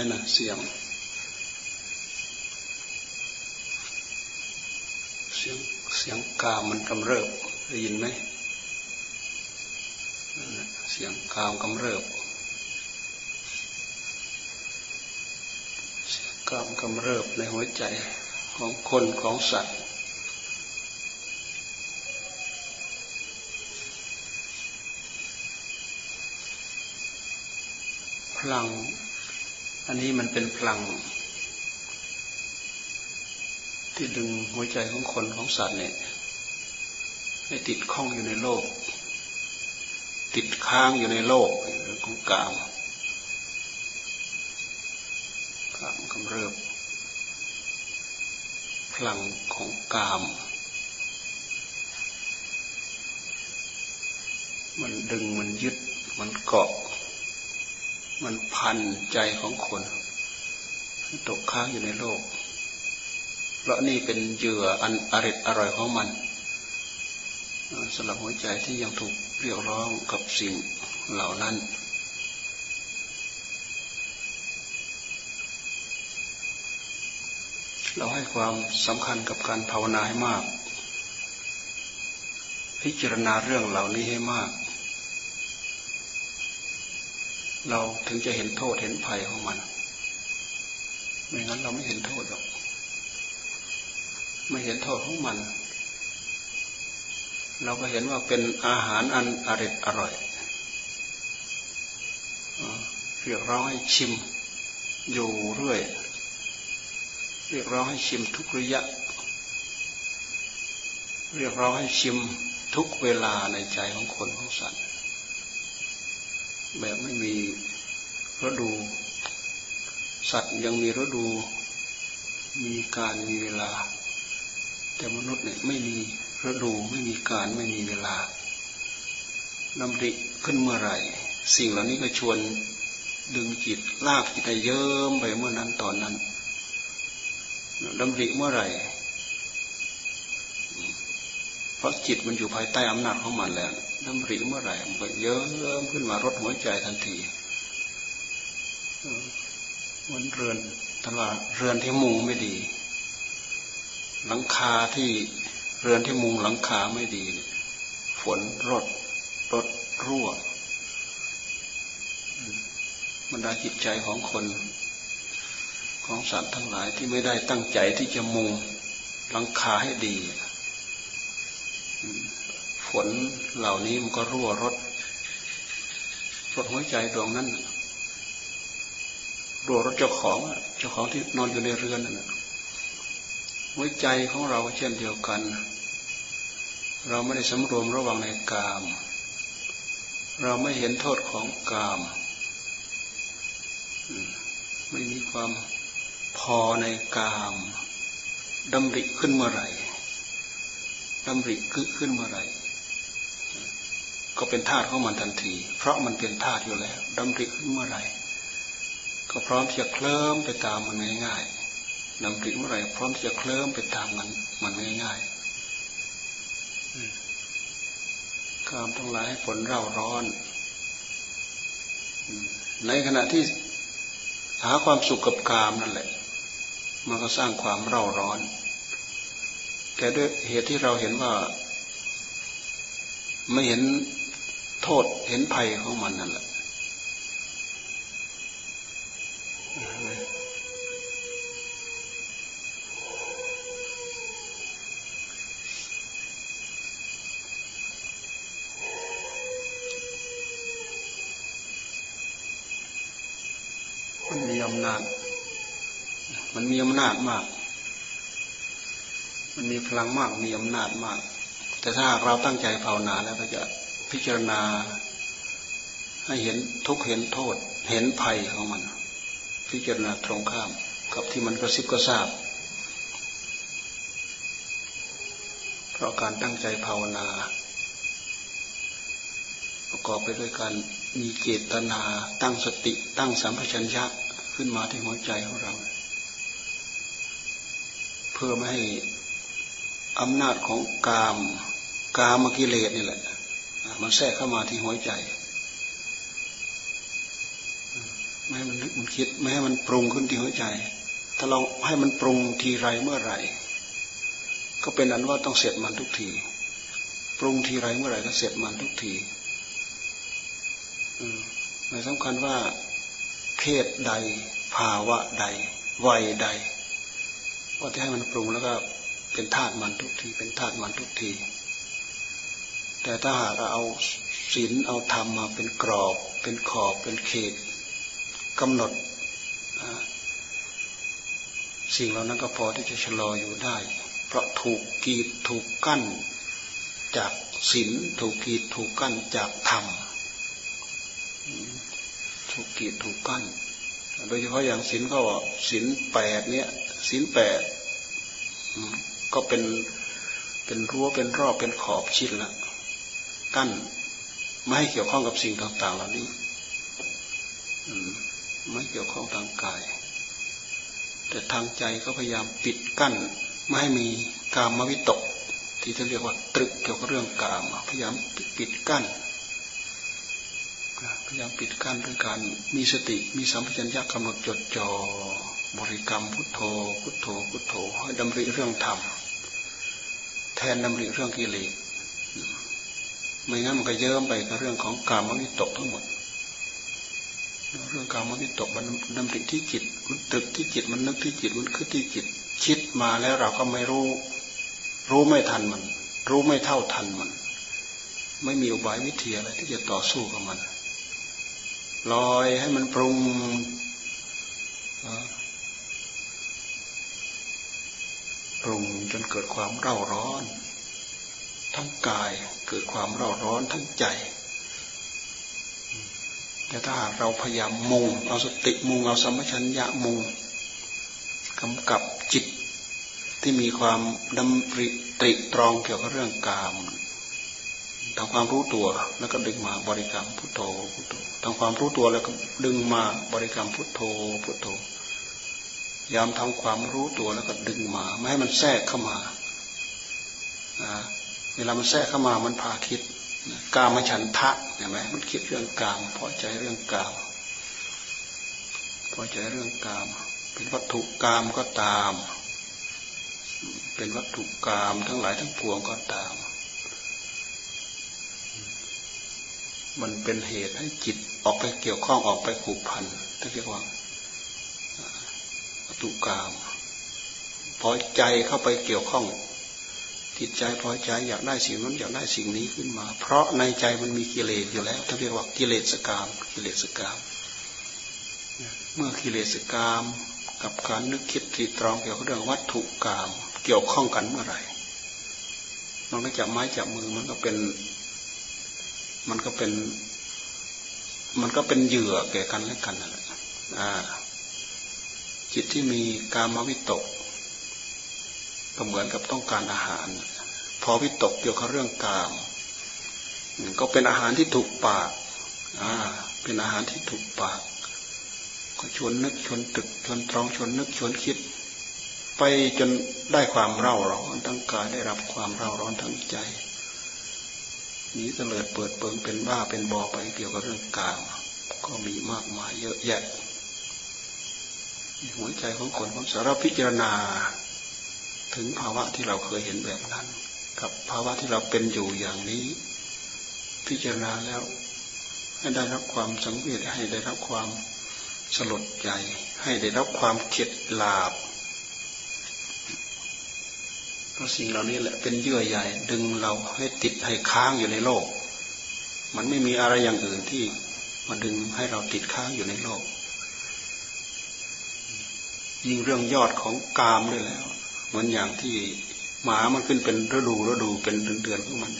ได้ยินไหมนะเสียง เสียงเสียงกามมันกำเริบได้ยินไหมเสียงกามกำเริบ เสียงกามกำเริบในหัวใจของคนของสัตว์ พลัง อันนี้มันเป็นพลัง ที่ดึงหัวใจของคนของสัตว์เนี่ยให้ติดข้องอยู่ในโลก ติดค้างอยู่ในโลกเรื่องของกามกามกำเริบพลังของกาม มันดึงมันยึดมันเกาะ มันพันใจของคนตกค้างอยู่ในโลก เพราะนี่เป็นเหยื่ออันอริดอร่อยของมันสำหรับหัวใจที่ยังถูกเรียกร้องกับสิ่งเหล่านั้น เราให้ความสำคัญกับการภาวนาให้มาก พิจารณาเรื่องเหล่านี้ให้มาก เราถึงจะเห็นโทษเห็นภัยของมัน ไม่งั้นเราไม่เห็นโทษหรอก ไม่เห็นโทษของมัน เราก็เห็นว่าเป็นอาหารอันอร่อยอร่อยเรียกร้องให้ชิมอยู่เรื่อย เรียกร้องให้ชิมทุกระยะ เรียกร้องให้ชิมทุกเวลาในใจของคนของสัตว์ แบบไม่มีฤดู สัตว์ยังมีฤดู มีการมีเวลา แต่มนุษย์เนี่ยไม่มีฤดูไม่มีการไม่มีเวลาดำริขึ้นเมื่อไหร่ สิ่งเหล่านี้ก็ชวนดึงจิตลากจิตให้เยิ้มไปเมื่อนั้นตอนนั้นดำริเมื่อไหร่ เพราะจิตมันอยู่ภายใต้อำนาจของมันแล้ว น้ำริเมื่อไหร่มันก็เยอะขึ้นมารดหัวใจทันทีวันเรือนตลาดเรือนที่มุงไม่ดี หลังคาที่เรือนที่มุงหลังคาไม่ดีฝนรดรดรั่วบรรดาจิตใจของคนของสัตว์ทั้งหลายที่ไม่ได้ตั้งใจที่จะมุงหลังคาให้ดี ฝนเหล่านี้มันก็รั่วรดรดหัวใจดวงนั้นรั่วรถเจ้าของเจ้าของที่นอนอยู่ในเรือนนั่นหัวใจของเราเช่นเดียวกัน เราไม่ได้สำรวมระวังในกาม เราไม่เห็นโทษของกาม ไม่มีความพอในกามดำริขึ้นเมื่อไหร่ดำริขึ้นเมื่อไหร่ ก็เป็นธาตุของมันทันที เพราะมันเป็นธาตุอยู่แล้วดำริขึ้นเมื่อไหร่ ก็พร้อมที่จะเคลิ้มไปตามมันง่ายๆดำริเมื่อไหร่พร้อมที่จะเคลิ้มไปตามมันมันง่ายๆกามทั้งหลายให้ผลเร่าร้อน ในขณะที่หาความสุขกับกามนั่นแหละ มันก็สร้างความเร่าร้อน แต่ด้วยเหตุที่เราเห็นว่า ไม่เห็น โทษเห็นภัยของมันนั่นแหละมันมีอำนาจ มันมีอำนาจมาก มันมีพลังมาก มีอำนาจมาก แต่ถ้าเราตั้งใจภาวนาแล้วก็จะ พิจารณา ให้เห็นทุกเห็นโทษ เห็นภัยของมัน พิจารณาตรงข้ามกับที่มันกระซิบกระซาบเพราะการตั้งใจภาวนา ประกอบไปด้วยการมีเจตนาตั้งสติ ตั้งสัมปชัญญะขึ้นมาที่หัวใจของเรา เพื่อไม่ให้อำนาจของกาม กามกิเลสนี่แหละ มันแทรกเข้ามาที่หัวใจ ไม่ให้มันนึกมันคิด ไม่ให้มันปรุงขึ้นที่หัวใจ ถ้าลองให้มันปรุงทีไรเมื่อไหร่ ก็เป็นอันว่าต้องเสร็จมันทุกที ปรุงทีไรเมื่อไหร่ก็เสร็จมันทุกทีหมายสำคัญว่าเพศใด ภาวะใด วัยใด ว่าที่ให้มันปรุงแล้วก็เป็นธาตุมันทุกที เป็นธาตุมันทุกที แต่ถ้าหากเราเอาศีลเอาธรรมมาเป็นกรอบ เป็นขอบเป็นเขตกำหนดสิ่งเหล่านั้นก็พอที่จะชะลออยู่ได้ เพราะถูกกีดถูกกั้นจากศีลถูกกีดถูกกั้นจากธรรมถูกกีดถูกกั้น โดยเฉพาะอย่างศีลก็ศีลแปดเนี้ยศีลแปดก็เป็นเป็นรั้วเป็นรอบเป็นขอบชิดละ กั้นไม่ให้เกี่ยวข้องกับสิ่งต่าง ๆ เหล่านี้ไม่เกี่ยวข้องทางกาย แต่ทางใจก็พยายามปิดกั้น ไม่ให้มีกามวิตก ที่จะเรียกว่าตรึกเกี่ยวกับเรื่องกามพยายามปิดกั้นพยายามปิดกั้นด้วยการมีสติมีสัมผัสัญญากำหนดจดจ่อบริกรรมพุทโธ พุทโธพุทโธให้ดำริเรื่องธรรมแทนดำริเรื่องกิเลส ไม่งั้นมันก็เยิ้มไปกับเรื่องของกามวิตกทั้งหมด เรื่องกามวิตกมันดำริที่จิต มันตึกที่จิต มันนึกที่จิต มันคือที่จิต คิดมาแล้วเราก็ไม่รู้ รู้ไม่ทันมัน รู้ไม่เท่าทันมัน ไม่มีอุบายวิธีอะไรที่จะต่อสู้กับมัน ลอยให้มันปรุงปรุงจนเกิดความเร่าร้อน ทั้งกาย เกิดความเร่าร้อนทั้งใจ แต่ถ้าหากเราพยายามมุงเอาสติมุงเอาสมัชัญญะมุงกำกับจิตที่มีความดำริตริตรองเกี่ยวกับเรื่องกามทำความรู้ตัวแล้วก็ดึงมาบริกรรมพุทโธพุทโธทำความรู้ตัวแล้วก็ดึงมาบริกรรมพุทโธพุทโธยามทำความรู้ตัวแล้วก็ดึงมา ไม่ให้มันแทรกเข้ามา เวลามันแทรกเข้ามามันพาคิดกามฉันทะเห็นไหมมันคิดเรื่องกามพอใจเรื่องกามพอใจเรื่องกาม เป็นวัตถุกามก็ตาม เป็นวัตถุกามทั้งหลายทั้งปวงก็ตาม มันเป็นเหตุให้จิตออกไปเกี่ยวข้องออกไปผูกพันที่เรียกว่าตุกามพอใจเข้าไปเกี่ยวข้อง จิตใจพอใจอยากได้สิ่งนั้นอยากได้สิ่งนี้ขึ้นมา เพราะในใจมันมีกิเลสอยู่แล้วท่านเรียกว่ากิเลสกามกิเลสกาม เมื่อกิเลสกามกับการนึกคิดตรีตรองเกี่ยวกับเรื่องวัตถุกาม เกี่ยวข้องกันเมื่อไหร่มันก็จับไม้จับมือมันก็เป็น มันก็เป็น มันก็เป็นเหยื่อแก่กันและกันนั่นแหละจิตที่มีกามวิตก ก็เหมือนกับต้องการอาหาร พอวิตกเกี่ยวกับเรื่องกาม ก็เป็นอาหารที่ถูกปากอ่าเป็นอาหารที่ถูกปาก ก็ชวนนึกชวนตึกชวนตรองชวนนึกชวนคิด ไปจนได้ความเร่าร้อนทั้งกายได้รับความเร่าร้อนทั้งใจนี้เตลิดเปิดเปิงเป็นบ้าเป็นบอไปเกี่ยวกับเรื่องกามก็มีมากมายเยอะแยะหัวใจของคนของสารพิจารณา ถึงภาวะที่เราเคยเห็นแบบนั้น กับภาวะที่เราเป็นอยู่อย่างนี้ พิจารณาแล้วให้ได้รับความสังเวชให้ได้รับความสลดใจ ให้ได้รับความเข็ดลาบเพราะสิ่งเหล่านี้แหละเป็นเยื่อใหญ่ดึงเราให้ติดให้ค้างอยู่ในโลก มันไม่มีอะไรอย่างอื่นที่มาดึงให้เราติดค้างอยู่ในโลก ยิ่งเรื่องยอดของกามด้วยแล้ว เหมือนอย่างที่หมามันขึ้นเป็นฤดูฤดูเป็นเดือนเดือนของมัน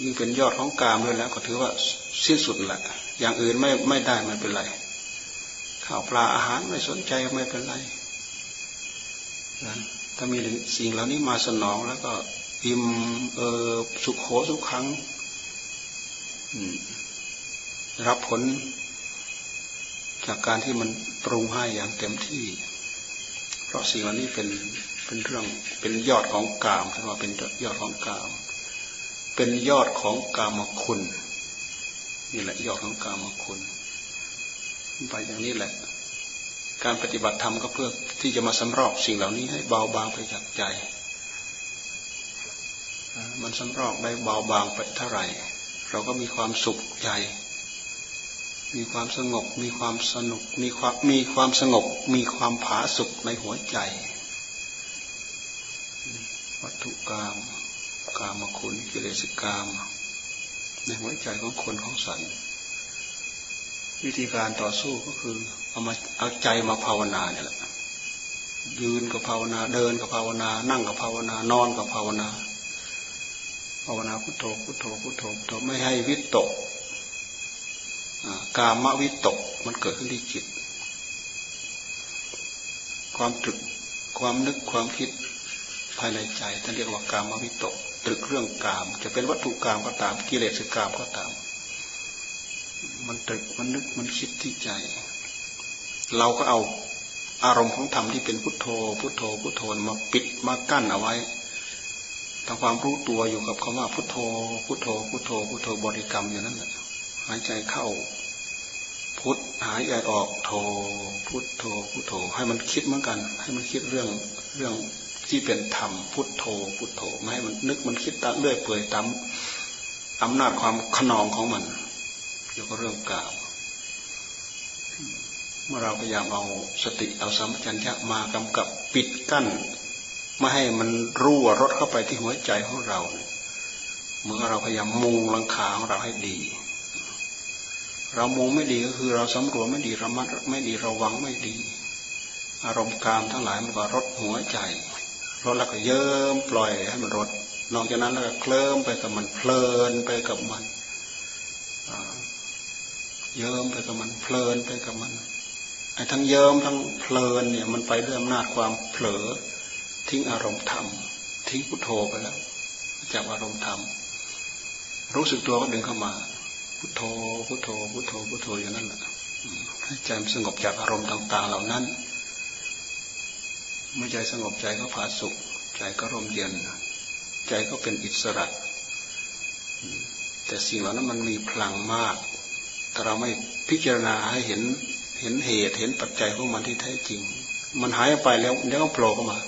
ยิ่งเป็นยอดของกามด้วยแล้ว ก็ถือว่าสิ้นสุดละอย่างอื่นไม่ไม่ได้ไม่เป็นไรข้าวปลาอาหารไม่สนใจไม่เป็นไรนะถ้ามีสิ่งเหล่านี้มาสนองแล้วก็อิ่มเออสุขโขสุขขังรับผลจากการที่มันปรุงให้อย่างเต็มที่ เพราะสิ่งเหล่านี้เป็นเป็นเรื่องเป็นยอดของกามถือว่าเป็นยอดของกาม เป็นยอดของกามคุณนี่แหละยอดของกามคุณไปอย่างนี้แหละ การปฏิบัติธรรมก็เพื่อที่จะมาสำรอกสิ่งเหล่านี้ให้เบาบางไปจากใจ มันสำรอกได้เบาบางไปเท่าไหร่ เราก็มีความสุขใจ มีความสงบ มีความสนุก มีความมีความสงบ มีความผาสุกในหัวใจ วัตถุกรรมกามคุณกิเลสกรรมในหัวใจของคนของสัตว์วิธีการต่อสู้ก็คือเอามาเอาใจมาภาวนาเนี่ยแหละยืนกับภาวนาเดินกับภาวนา นั่งกับภาวนานอนกับภาวนา ภาวนาพุทโธพุทโธพุทโธพุทโธไม่ให้วิตก กามวิตกมันเกิดขึ้นที่จิต ความตรึกความนึกความคิดภายในใจท่านเรียกว่ากามวิตก ตรึกเรื่องกาม จะเป็นวัตถุกามก็ตามกิเลสกามก็ตาม มันตรึกมันนึกมันคิดที่ใจ เราก็เอาอารมณ์ของธรรมที่เป็นพุทโธ พุทโธ พุทโธมาปิดมากั้นเอาไว้ทำความรู้ตัวอยู่กับคำว่าพุทโธ พุทโธ พุทโธ พุทโธบริกรรมอยู่นั่นแหละ หายใจเข้า พุทหายใจออกโธพุทโธพุทโธให้มันคิดเหมือนกัน ให้มันคิดเรื่องเรื่องที่เป็นธรรมพุทโธพุทโธไม่ให้มันนึกมันคิดตามเรื่อยเปื่อยตามอำนาจความขนองของมันเกี่ยวกับเรื่องกาวเมื่อเราพยายามเอาสติเอาสัมปชัญญะมากำกับปิดกั้นไม่ให้มันรั่วรถเข้าไปที่หัวใจของเรา เมื่อเราพยายามมุงลังคาของเราให้ดี เรามุงไม่ดีก็คือเราสำรวจไม่ดีระมัดไม่ดีระวังไม่ดี อารมณ์กามทั้งหลายมันก็รถหัวใจรถแล้วก็เยิ้มปล่อยให้มันรถนอกจากนั้นแล้วก็เคลิ้มไปกับมันเพลินไปกับมันเยิ้มไปกับมันเพลินไปกับมันไอ้ทั้งเยิ้มทั้งเพลินเนี่ยมันไปด้วยอำนาจความเผลอทิ้งอารมณ์ธรรม ทิ้งพุทโธไปแล้วจากอารมณ์ธรรม รู้สึกตัวก็ดึงเข้ามา พุทโธพุทโธพุทโธพุทโธอย่างนั้นแหละให้ใจสงบจากอารมณ์ต่าง ๆ เหล่านั้น เมื่อใจสงบใจก็ผาสุข ใจก็ร่มเย็น ใจก็เป็นอิสระ แต่สิ่งเหล่านั้นมันมีพลังมากถ้าเราไม่พิจารณาให้เห็นเห็นเหตุเห็นปัจจัยของมันที่แท้จริง มันหายไปแล้วเดี๋ยวก็โผล่เข้ามา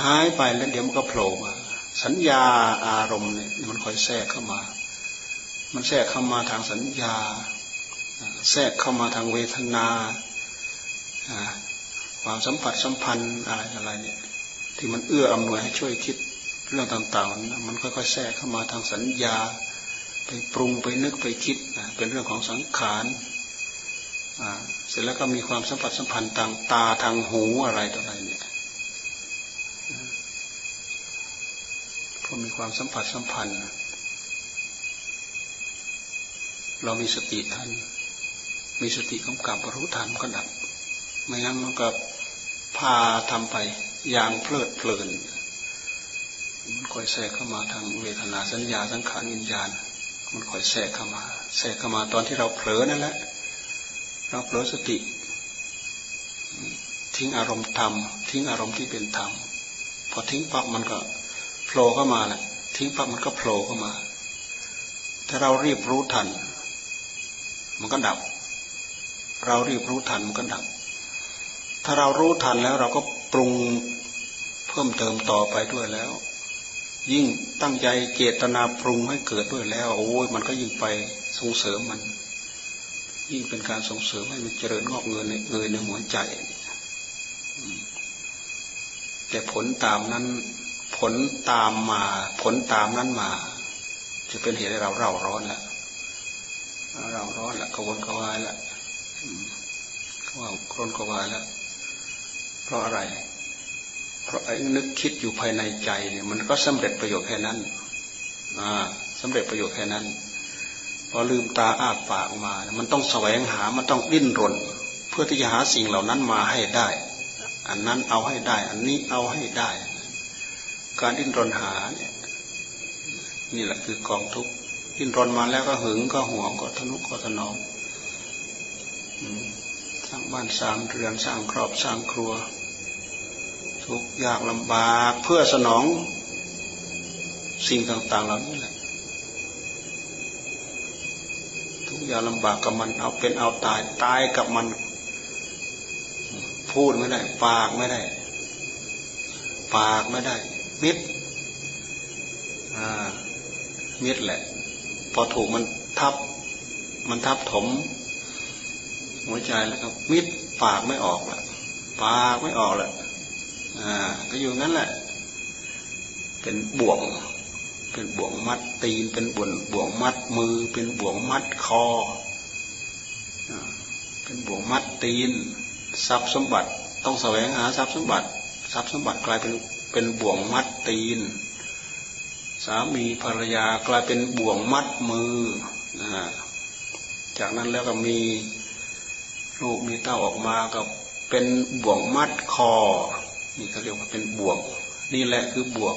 หายไปแล้วเดี๋ยวมันก็โผล่มา สัญญาอารมณ์เนี่ยมันคอยแทรกเข้ามา มันแทรกเข้ามาทางสัญญา แทรกเข้ามาทางเวทนา ความสัมผัสสัมพันธ์อะไรอะไรเนี่ยที่มันเอื้ออำนวยให้ช่วยคิดเรื่องต่างๆ มันค่อยๆแทรกเข้ามาทางสัญญา ไปปรุงไปนึกไปคิดเป็นเรื่องของสังขารเสร็จแล้วก็มีความสัมผัสสัมพันธ์ทางตาทางหูอะไรต่ออะไรเนี่ยพอมีความสัมผัสสัมพันธ์ เรามีสติทัน มีสติกำกับรู้ทันก็ดับ ไม่งั้นมันก็พาทำไปอย่างเพลิดเพลิน มันคอยแทรกเข้ามาทางเวทนาสัญญาสังขารวิญญาณ มันคอยแทรกเข้ามา แทรกเข้ามาตอนที่เราเผลอนั่นแหละ เราเผลอสติ ทิ้งอารมณ์ธรรม ทิ้งอารมณ์ที่เป็นธรรม พอทิ้งปั๊บมันก็โผล่เข้ามาแหละ ทิ้งปั๊บมันก็โผล่เข้ามา ถ้าเรารีบรู้ทัน มันก็ดับ เรารีบรู้ทันมันก็ดับ ถ้าเรารู้ทันแล้วเราก็ปรุงเพิ่มเติมต่อไปด้วยแล้ว ยิ่งตั้งใจเจตนาปรุงให้เกิดด้วยแล้ว โอ้ยมันก็ยิ่งไปส่งเสริมมัน ยิ่งเป็นการส่งเสริมให้มันเจริญงอกเงินในเงยในหัวใจแต่ผลตามนั้น ผลตามมา ผลตามนั้นมา จะเป็นเหตุให้เราเร่าร้อนแหละ เราร้อนละกวนกวายละว่ากรนกวายล้วเพราะอะไร เพราะไอ้นึกคิดอยู่ภายในใจเนี่ย มันก็สำเร็จประโยชน์แค่นั้นอ่าสำเร็จประโยชน์แค่นั้น พอลืมตาอ้าปากมา มันต้องแสวงหา มันต้องดิ้นรน เพื่อที่จะหาสิ่งเหล่านั้นมาให้ได้ อันนั้นเอาให้ได้ อันนี้เอาให้ได้ การดิ้นรนหาเนี่ยนี่แหละคือกองทุกข์ ดิ้นรนมาแล้วก็หึงก็ห่วงก็ทนุก็ทนอมสร้างบ้านสร้างเรือนสร้างครอบสร้างครัว ทุกยากลำบากเพื่อสนอง สิ่งต่าง ๆ เหล่านี้แหละทุกยากลำบากกับมันเอาเป็นเอาตายตายกับมัน พูดไม่ได้ ปากไม่ได้ ปากไม่ได้มิดอ่ามิดแหละ พอถูกมันทับ มันทับถม หัวใจแล้วก็มิดปากไม่ออกละปากไม่ออกละอ่า ก็อยู่งั้นแหละ เป็นบ่วง เป็นบ่วงมัดตีน เป็นบ่วงบ่วงมัดมือ เป็นบ่วงมัดคอเป็นบ่วงมัดตีน ทรัพย์สมบัติ ต้องแสวงหาทรัพย์สมบัติ ทรัพย์สมบัติกลายเป็นเป็นบ่วงมัดตีน สามีภรรยากลายเป็นบ่วงมัดมือจากนั้นแล้วก็มีลูกมีเต้าออกมากับเป็นบ่วงมัดคอ นี่เขาเรียกว่าเป็นบ่วง นี่แหละคือบ่วง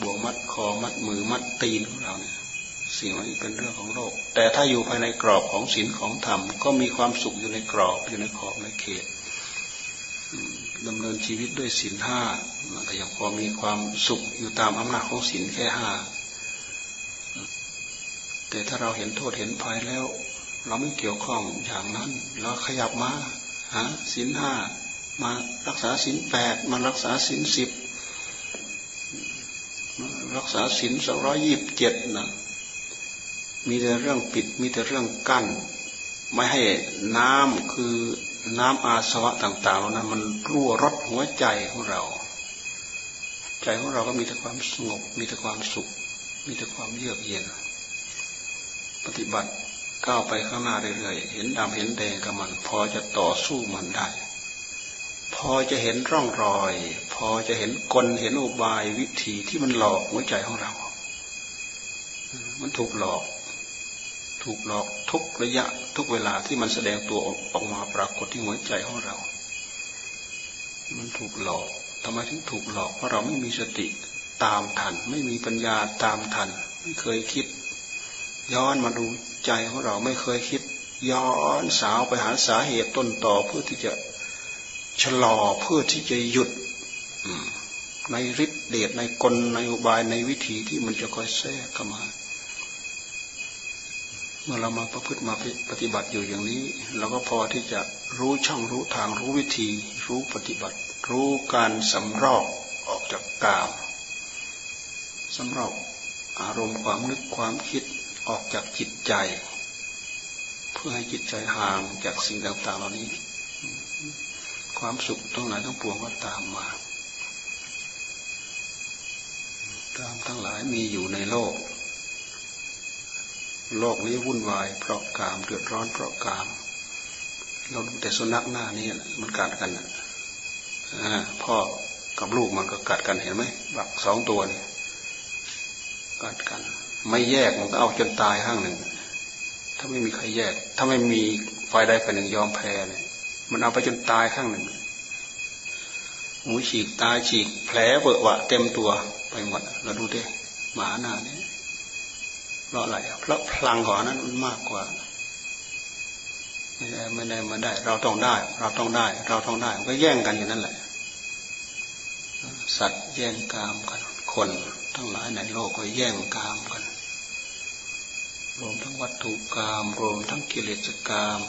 บ่วงมัดคอมัดมือมัดตีนของเราเนี่ยสิ่งเหล่านี้เป็นเรื่องของโลก แต่ถ้าอยู่ภายในกรอบของศีลของธรรมก็มีความสุขอยู่ในกรอบอยู่ในขอบในเขต ดำเนินชีวิตด้วยศีลห้ามันก็ยังพอมีความสุขอยู่ตามอำนาจของศีลแค่ห้าแต่ถ้าเราเห็นโทษเห็นภัยแล้ว เราไม่เกี่ยวข้องอย่างนั้น เราขยับมาหาศีลห้ามารักษาศีลแปดมารักษาศีลสิบรักษาศีลสองร้อยยี่สิบเจ็ดนะมีแต่เรื่องปิดมีแต่เรื่องกั้น ไม่ให้น้ำคือ น้ำอาสวะต่างๆเหล่านั้น มันรั่วรดหัวใจของเรา ใจของเราก็มีแต่ความสงบ มีแต่ความสุข มีแต่ความเยือกเย็น ปฏิบัติก้าวไปข้างหน้าเรื่อยๆ เห็นดำเห็นแดงกับมัน พอจะต่อสู้มันได้ พอจะเห็นร่องรอย พอจะเห็นกลเห็นอุบายวิธีที่มันหลอกหัวใจของเรา มันถูกหลอก ถูกหลอกทุกระยะทุกเวลาที่มันแสดงตัวออกมาปรากฏที่หัวใจของเรา มันถูกหลอกทำไมถึงถูกหลอกเพราะเราไม่มีสติตามทัน ไม่มีปัญญาตามทัน ไม่เคยคิด ย้อนมาดูใจของเราไม่เคยคิด ย้อนสาวไปหาสาเหตุต้นต่อเพื่อที่จะชะลอเพื่อที่จะหยุดในฤทธิเดชในกลในอุบายในวิธีที่มันจะคอยแทรกเข้ามา มื่อเรามาประพฤติมาปฏิบัติอยู่อย่างนี้ เราก็พอที่จะรู้ช่องรู้ทางรู้วิธี รู้ปฏิบัติ รู้การสำรอกออกจากกามสำรอกอารมณ์ความนึกความคิดออกจากจิตใจ เพื่อให้จิตใจห่างจากสิ่งต่างๆเหล่านี้ ความสุขทั้งหลายทั้งปวงก็ตามมา ตามทั้งหลายมีอยู่ในโลก โลกนี้วุ่นวายเพราะกามเดือดร้อนเพราะกาม เราดูแต่สุนัขหน้านี้มันกัดกันพ่อกับลูกมันก็กัดกันเห็นไหมบักสองตัวนี่กัดกัน ไม่แยกมันก็เอาจนตายข้างหนึ่ง ถ้าไม่มีใครแยก ถ้าไม่มีฝ่ายใดฝ่ายหนึ่งยอมแพ้เนี่ยมันเอาไปจนตายข้างหนึ่งหูฉีกตายฉีกแผลเบอะวะเต็มตัวไปหมดเราดูดิหมาหน้านี้ เพราะอะไร เพราะพลังของนั้นมันมากกว่าไม่ได้ไม่ได้มาได้ เราต้องได้ เราต้องได้ เราต้องได้มันก็แย่งกันอยู่นั่นแหละ สัตว์แย่งกามกัน คนทั้งหลายในโลกก็แย่งกามกัน รวมทั้งวัตถุกรรมรวมทั้งกิเลสกรรม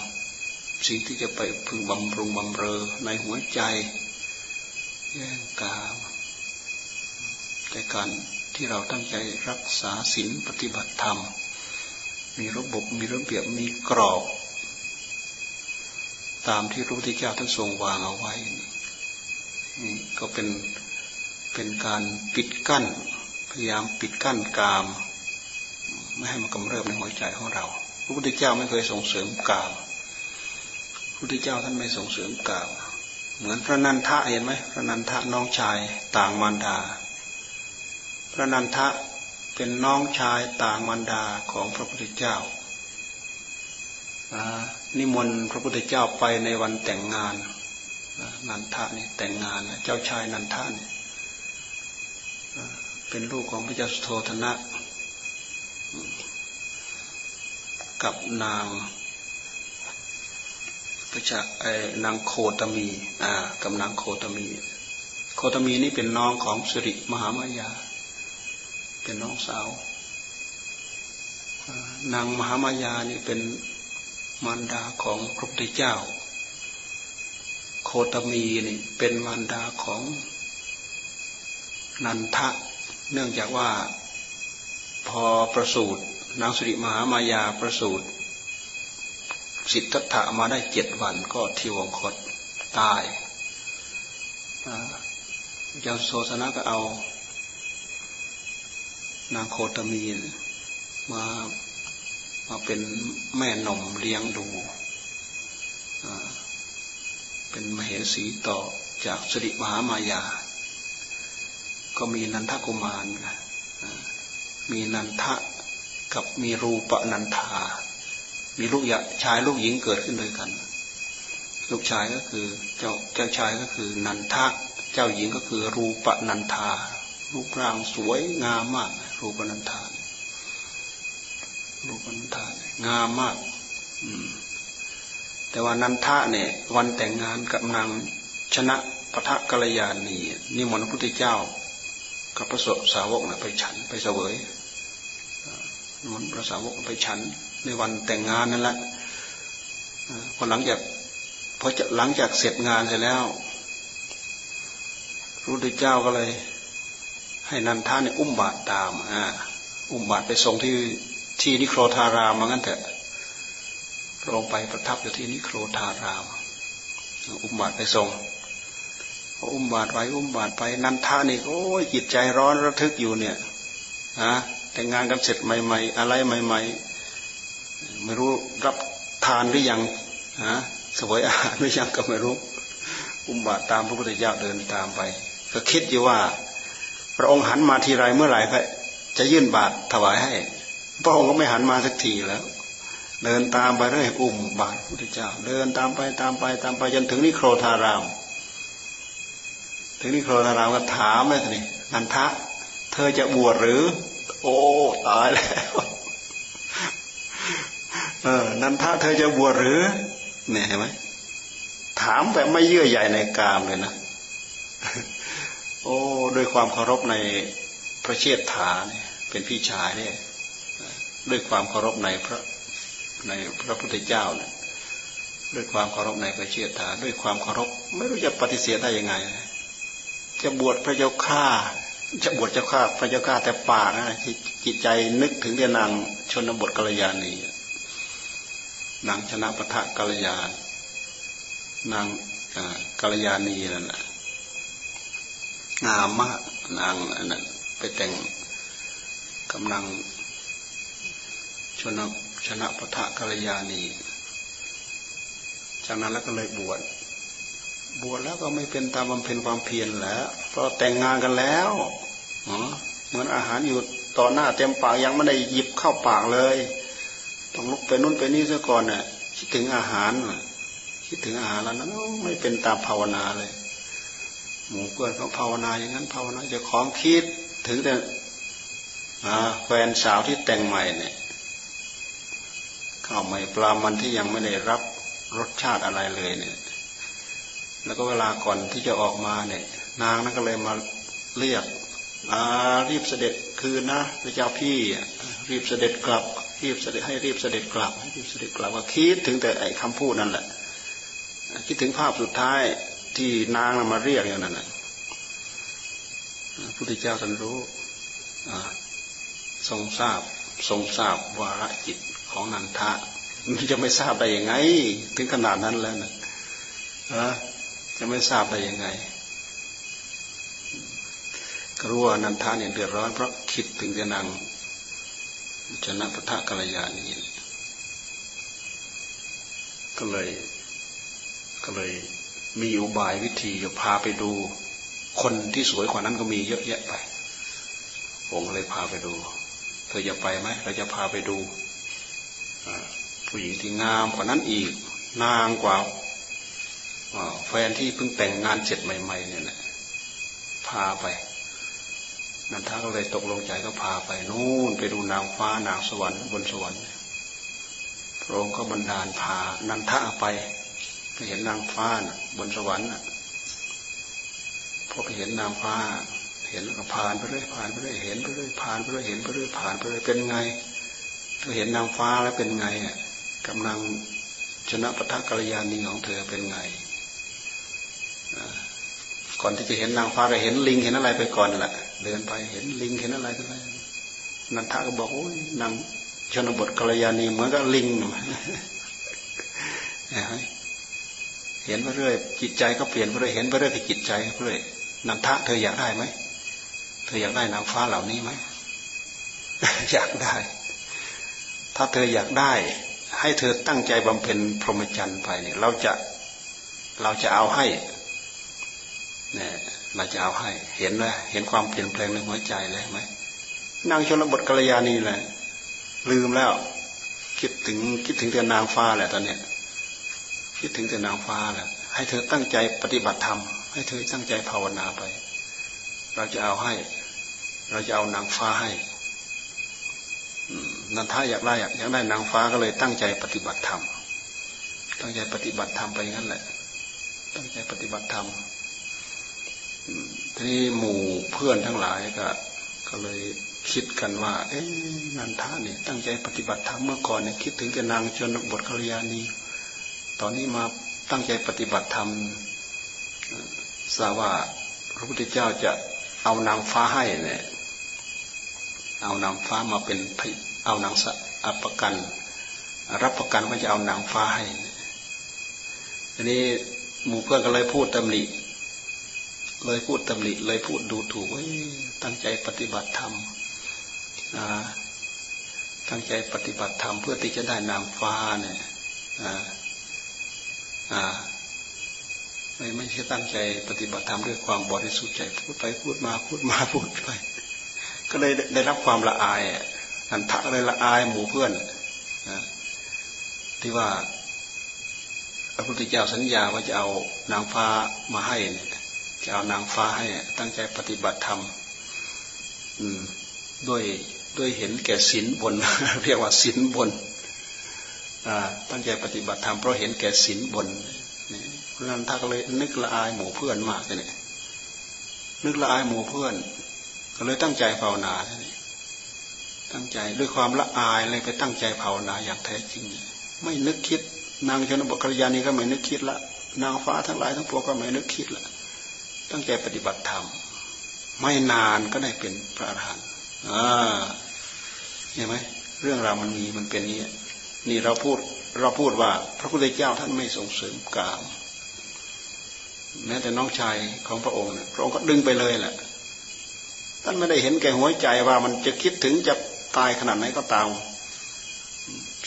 สิ่งที่จะไปพึงบำรุงบำเรอในหัวใจ แย่งกามแต่การ ที่เราตั้งใจรักษาศีลปฏิบัติธรรม มีระบบมีระเบียบมีกรอบ ตามที่พระพุทธเจ้าท่านทรงวางเอาไว้นี่ก็เป็นเป็นการปิดกั้น พยายามปิดกั้นกาม ไม่ให้มันกำเริบในหัวใจของเรา พระพุทธเจ้าไม่เคยส่งเสริมกามพระพุทธเจ้าท่านไม่ส่งเสริมกาม เหมือนพระนันทะเห็นไหมพระนันทะน้องชายต่างมารดา ระนันทะเป็นน้องชายต่างมารดาของพระพุทธเจ้า นิมนต์พระพุทธเจ้าไปในวันแต่งงาน นันทะนี่แต่งงานเจ้าชายนันทะนี่เป็นลูกของพระเจ้าสุโธธนะ กับนางพระจ้าไอ้นางโคตมี อ่า กับนางโคตมี โคตมีนี่เป็นน้องของสิริมหามายา เป็นน้องสาวนางมหามายานี่เป็นมารดาของพระพุทธเจ้า โคตมีนี่เป็นมารดาของนันทะ เนื่องจากว่าพอประสูตินางสุริมหามายาประสูติสิทธัตถะมาได้เจ็ดวันก็ทิวงคตตายเจ้าโซสนะก็เอา นางโคตมีมามาเป็นแม่นมเลี้ยงดูเป็นมเหสีต่อจากสุริมหามายา ก็มีนันทกุมาร มีนันทะกับมีรูปนันทา มีลูกชายลูกหญิงเกิดขึ้นด้วยกัน ลูกชายก็คือเจ้าเจ้าชายก็คือนันทะ เจ้าหญิงก็คือรูปนันทารูปร่างสวยงามมาก รูปนันทารูปนันทางามมาก อืม แต่ว่านันทะเนี่ย วันแต่งงานกับนางชนะปะทะกัลยาณีนิมนต์พระพุทธเจ้า กับพระสาวกนะไปฉันไปเสวยมันพระสาวกไปฉัน ในวันแต่งงานนั่นแหละพอหลังจากพอจะหลังจากเสร็จงานเสร็จแล้วพระพุทธเจ้าก็เลย ให้นันทาเนี่ยอุ้มบาตรตามอ่าอุ้มบาตรไปส่งที่ที่นิโครธารามมางั้นเถอะลงไปประทับอยู่ที่นิโครธาราม อุ้มบาตรไปส่งอุ้มบาตรไปอุ้มบาตรไปนันทานี่โอ้ยจิตใจร้อนระทึกอยู่เนี่ยฮะแต่งงานกันเสร็จใหม่ ๆ อะไรใหม่ ๆ ไม่รู้รับทานหรือยังฮะสวยอาหารหรือยังก็ไม่รู้ อุ้มบาตรตามพระพุทธเจ้าเดินตามไป ก็คิดอยู่ว่า พระองค์หันมาทีไรเมื่อไหร่ก็จะยื่นบาตรถวายให้ พระองค์ก็ไม่หันมาสักทีแล้ว เดินตามไปเรื่อยอุ้มบาตรพระพุทธเจ้า เดินตามไปตามไปตามไปจนถึงนิโครธาราม ถึงนิโครธารามก็ถามเลยทีนี้นันทะ เธอจะบวชหรือ โอ้ตายแล้วเออนันทะเธอจะบวชหรือ เนี่ยเห็นไหมถามแบบไม่เยื่อใยในกามเลยนะ โอ้ด้วยความเคารพในพระเชษฐาเนี่ยเป็นพี่ชายเนี่ยด้วยความเคารพในพระในพระพุทธเจ้าเนี่ยด้วยความเคารพในพระเชษฐาด้วยความเคารพไม่รู้จะปฏิเสธได้ยังไง จะบวชพระเจ้าข้าจะบวชเจ้าข้าพระเจ้าข้าแต่ปากนะจิตใจนึกถึงเรื่องนางชนบทกัลยาณีนางชนะปะทะกัลยานนางกัลยาณีนั่นแหละ งามมากนางอันนั้นไปแต่งกำลังชนะชนะปะทะกัลยาณีจากนั้นแล้วก็เลยบวชบวชแล้วก็ไม่เป็นตามบำเพ็ญความเพียรแล้วเพราะแต่งงานกันแล้วเหมือนอาหารอยู่ต่อหน้าเต็มปากยังไม่ได้หยิบเข้าปากเลย ต้องลุกไปนู่นไปนี่ซะก่อนน่ะคิดถึงอาหารคิดถึงอาหารแล้วนั้นไม่เป็นตามภาวนาเลย หมู่เพื่อนเขาภาวนาอย่างนั้นภาวนาจะของคิดถึงแต่แฟนสาวที่แต่งใหม่เนี่ยข้าวใหม่ปลามันที่ยังไม่ได้รับรสชาติอะไรเลยเนี่ย แล้วก็เวลาก่อนที่จะออกมาเนี่ย นางนั่นก็เลยมาเรียกรีบเสด็จคืนนะพระเจ้าพี่รีบเสด็จกลับ รีบเสด็จให้รีบเสด็จกลับให้รีบเสด็จกลับว่าคิดถึงแต่ไอ้คำพูดนั่นแหละคิดถึงภาพสุดท้าย ที่นางมาเรียกอย่างนั้นนะพุทธเจ้าท่านรู้ทรงทราบทรงทราบวาระจิตของนันทะมันจะไม่ทราบได้ยังไง ถึงขนาดนั้นแล้วนะจะไม่ทราบได้ยังไงก็รู้ว่านันทาเนี่ยเดือดร้อนเพราะคิดถึงจะนางชนะพระทกัลยาณีก็เลย ก็เลย มีอุบายวิธีจะพาไปดู คนที่สวยกว่านั้นก็มีเยอะแยะไป ผมก็เลยพาไปดู เธอจะไปไหมเราจะพาไปดูผู้หญิงที่งามกว่านั้นอีก นางกว่าแฟนที่เพิ่งแต่งงานเสร็จใหม่ ๆ เนี่ยนะพาไปนันทาก็เลยตกลงใจก็พาไปนู่นไปดูนางฟ้านางสวรรค์บนสวรรค์พระองค์ก็บันดาลพานันทาไป เห็นนางฟ้านะบนสวรรค์พอไปเห็นนางฟ้า เห็นแล้วก็ผ่านไปเรื่อยผ่านไปเรื่อยเห็นไปเรื่อยผ่านไปเรื่อยเห็นไปเรื่อยผ่านไปเรื่อยเป็นไงเธอเห็นนางฟ้าแล้วเป็นไงอะกำลังชนะปะทะกัลยาณีของเธอเป็นไงก่อนที่จะเห็นนางฟ้าก็เห็นลิงเห็นอะไรไปก่อนแหละเดินไปเห็นลิงเห็นอะไรไปนันทาก็บอกโอ้ยนางชนบทกัลยาณีเหมือนกับลิงเห็นไปเรื่อยจิตใจก็เปลี่ยนไปเรื่อยเห็นไปเรื่อยจิตใจไปเรื่อยนันทะเธออยากได้ไหมเธออยากได้นางฟ้าเหล่านี้ไหมอยากได้ ถ้าเธออยากได้ ให้เธอตั้งใจบำเพ็ญพรหมจรรย์ไปเนี่ย เราจะเราจะเอาให้เนี่ยเราจะเอาให้ เห็นไหมเห็นความเปลี่ยนแปลงในหัวใจเลยไหมนางชนบทกัลยาณีแหละลืมแล้ว คิดถึงคิดถึงแต่นางฟ้าแหละตอนเนี้ย คิดถึงแต่นางฟ้าแหละให้เธอตั้งใจปฏิบัติธรรม ให้เธอตั้งใจภาวนาไป เราจะเอาให้ เราจะเอานางฟ้าให้นันทาอยากได้อยากได้นางฟ้าก็เลยตั้งใจปฏิบัติธรรม ตั้งใจปฏิบัติธรรมไปงั้นแหละ ตั้งใจปฏิบัติธรรมทีนี้หมู่เพื่อนทั้งหลายก็ ก็เลยคิดกันว่า เอ๊ะนันทาเนี่ยตั้งใจปฏิบัติธรรมเมื่อก่อนเนี่ยคิดถึงแต่นางชนบทกัลยาณี ตอนนี้มาตั้งใจปฏิบัติธรรมทราบว่าพระพุทธเจ้าจะเอานางฟ้าให้เนี่ยเอานางฟ้ามาเป็นเอานางสะประกัน รับประกันว่าจะเอานางฟ้าให้ทีนี้หมู่เพื่อนก็เลยพูดตำหนิเลยพูดตำหนิเลยพูดดูถูกตั้งใจปฏิบัติธรรมตั้งใจปฏิบัติธรรมเพื่อที่จะได้นางฟ้าเนี่ย ไม่ไม่ใช่ตั้งใจปฏิบัติธรรมด้วยความบริสุทธิ์ใจพูดไปพูดมาพูดมาพูดไป ก็เลยได้รับความละอายอันทะเลยละอายหมู่เพื่อนที่ว่าพระพุทธเจ้าสัญญาว่าจะเอานางฟ้ามาให้จะเอานางฟ้าให้ตั้งใจปฏิบัติธรรมด้วยด้วยเห็นแก่ศีลบน เรียกว่าศีลบน ตั้งใจปฏิบัติธรรมเพราะเห็นแก่ศีลบนเพราะนั้นทก็เลยนึกละอายหมู่เพื่อนมากเลยนึกละอายหมู่เพื่อน ก็เลยตั้งใจภาวนาเนี่ยตั้งใจด้วยความละอายเลยไปตั้งใจภาวนาอย่างแท้จริง ไม่นึกคิด นางชนบทกัลยาณีก็ไม่นึกคิดละนางฟ้าทั้งหลายทั้งปวงก็ไม่นึกคิดละตั้งใจปฏิบัติธรรมไม่นานก็ได้เป็นพระอรหันต์อ่าเห็นไหมเรื่องราวมันมีมันเป็นนี้ นี่เราพูดเราพูดว่า พระพุทธเจ้าท่านไม่ส่งเสริมกามแม้แต่น้องชายของพระองค์พระองค์ก็ดึงไปเลยแหละท่านไม่ได้เห็นแก่หัวใจว่ามันจะคิดถึงจะตายขนาดไหนก็ตาม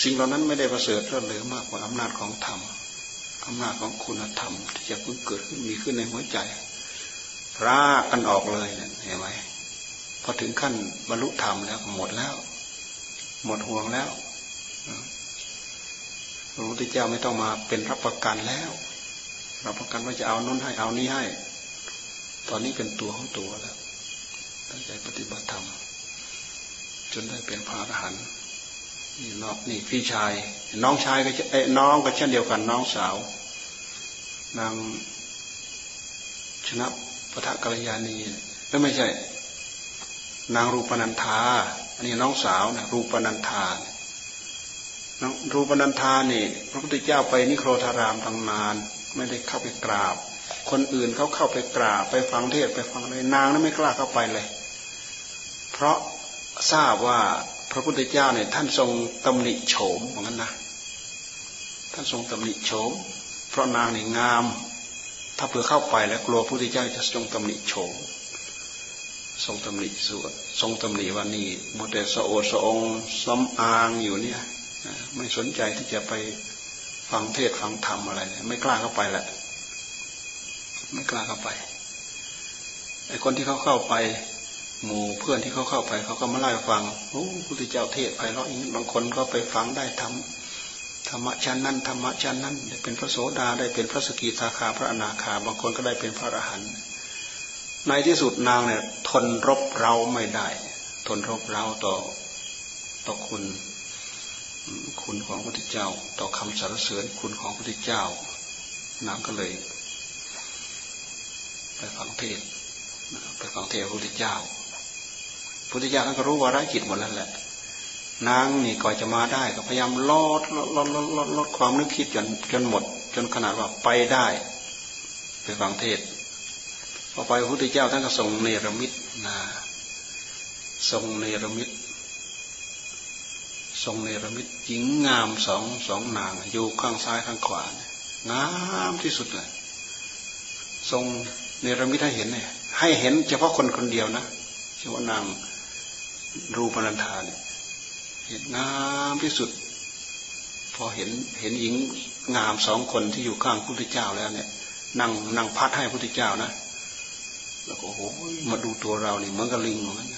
สิ่งเหล่านั้นไม่ได้ประเสริฐเลิศเลอมากกว่าอำนาจของธรรมอำนาจของคุณธรรม ที่จะเพิ่งเกิดขึ้นมีขึ้นในหัวใจรากกันออกเลยเนี่ยเห็นไหมพอถึงขั้นบรรลุธรรมแล้วหมดแล้ว หมดห่วงแล้ว พระพุทธเจ้าไม่ต้องมาเป็นรับประกันแล้วรับประกันว่าจะเอาน้นให้เอานี้ให้ ตอนนี้เป็นตัวของตัวแล้วตั้งใจปฏิบัติธรรมจนได้เป็นพระอรหันต์นี่น้องนี่พี่ชาย น้องชายก็เอ้น้องก็เช่นเดียวกันน้องสาว นางชนะปะทะกัลยาณีก็ไม่ใช่ นางรูปนันธาอันนี้น้องสาวนะรูปนันธา รูปนันธานี่พระพุทธเจ้าไปนิโครธารามตั้งนาน ไม่ได้เข้าไปกราบ คนอื่นเขาเข้าไปกราบ ไปฟังเทศไปฟังเลยนางนั้นไม่กล้าเข้าไปเลย เพราะทราบว่าพระพุทธเจ้าเนี่ยท่านทรงตำหนิโฉมเหมือนกันนะท่านทรงตำหนิโฉม เพราะนางนี่งาม ถ้าเผื่อเข้าไปแล้วกลัวพระพุทธเจ้าจะทรงตำหนิโฉมทรงตำหนิสวดทรงตำหนิว่านี่โมเดสโอสองซ้ำอางอยู่เนี่ย ไม่สนใจที่จะไปฟังเทศฟังธรรมอะไรไม่กล้าเข้าไปแหละ ไม่กล้าเข้าไปไอ้คนที่เขาเข้าไป หมู่เพื่อนที่เขาเข้าไปเขาก็มาเล่าฟังโอ้พุทธเจ้าเทศไปแล้วอย่างนี้บางคนก็ไปฟังได้ทำธรรมะชั้นนั้นธรรมะชั้นนั้นได้เป็นพระโสดาได้เป็นพระสกิทาคาพระอนาคา บางคนก็ได้เป็นพระอรหันต์ในที่สุดนางเนี่ยทนรบเราไม่ได้ ทนรบเราต่อต่อคุณ คุณของพระพุทธเจ้า ต่อคำสรรเสริญคุณของพระพุทธเจ้านางก็เลย ไปฟังเทศไปฟังเทศพระพุทธเจ้าพุทธเจ้าท่านก็รู้วาระจิตหมดแล้วแหละนางนี่ก่อนจะมาได้ก็พยายามลดลดลดลดลดลดความนึกคิดจนจนหมด จนขนาดว่าไปได้ ไปฟังเทศพอไปพระพุทธเจ้าท่านก็ทรงเนรมิตนะทรงเนรมิต ทรงเนรมิตหญิงงามสองสองนางอยู่ข้างซ้ายข้างขวางามที่สุดเลยทรงเนรมิตให้เห็นเนี่ยให้เห็นเฉพาะคนคนเดียวนะชื่อว่านางรูปนันธาเนี่ยเห็นงามที่สุด พอเห็นเห็นหญิงงามสองคนที่อยู่ข้างพระพุทธเจ้าแล้วเนี่ยนั่งนั่งพัดให้พระพุทธเจ้านะแล้วก็โอ้โหมาดูตัวเราเนี่ยเหมือนกับลิงเหมือนกัน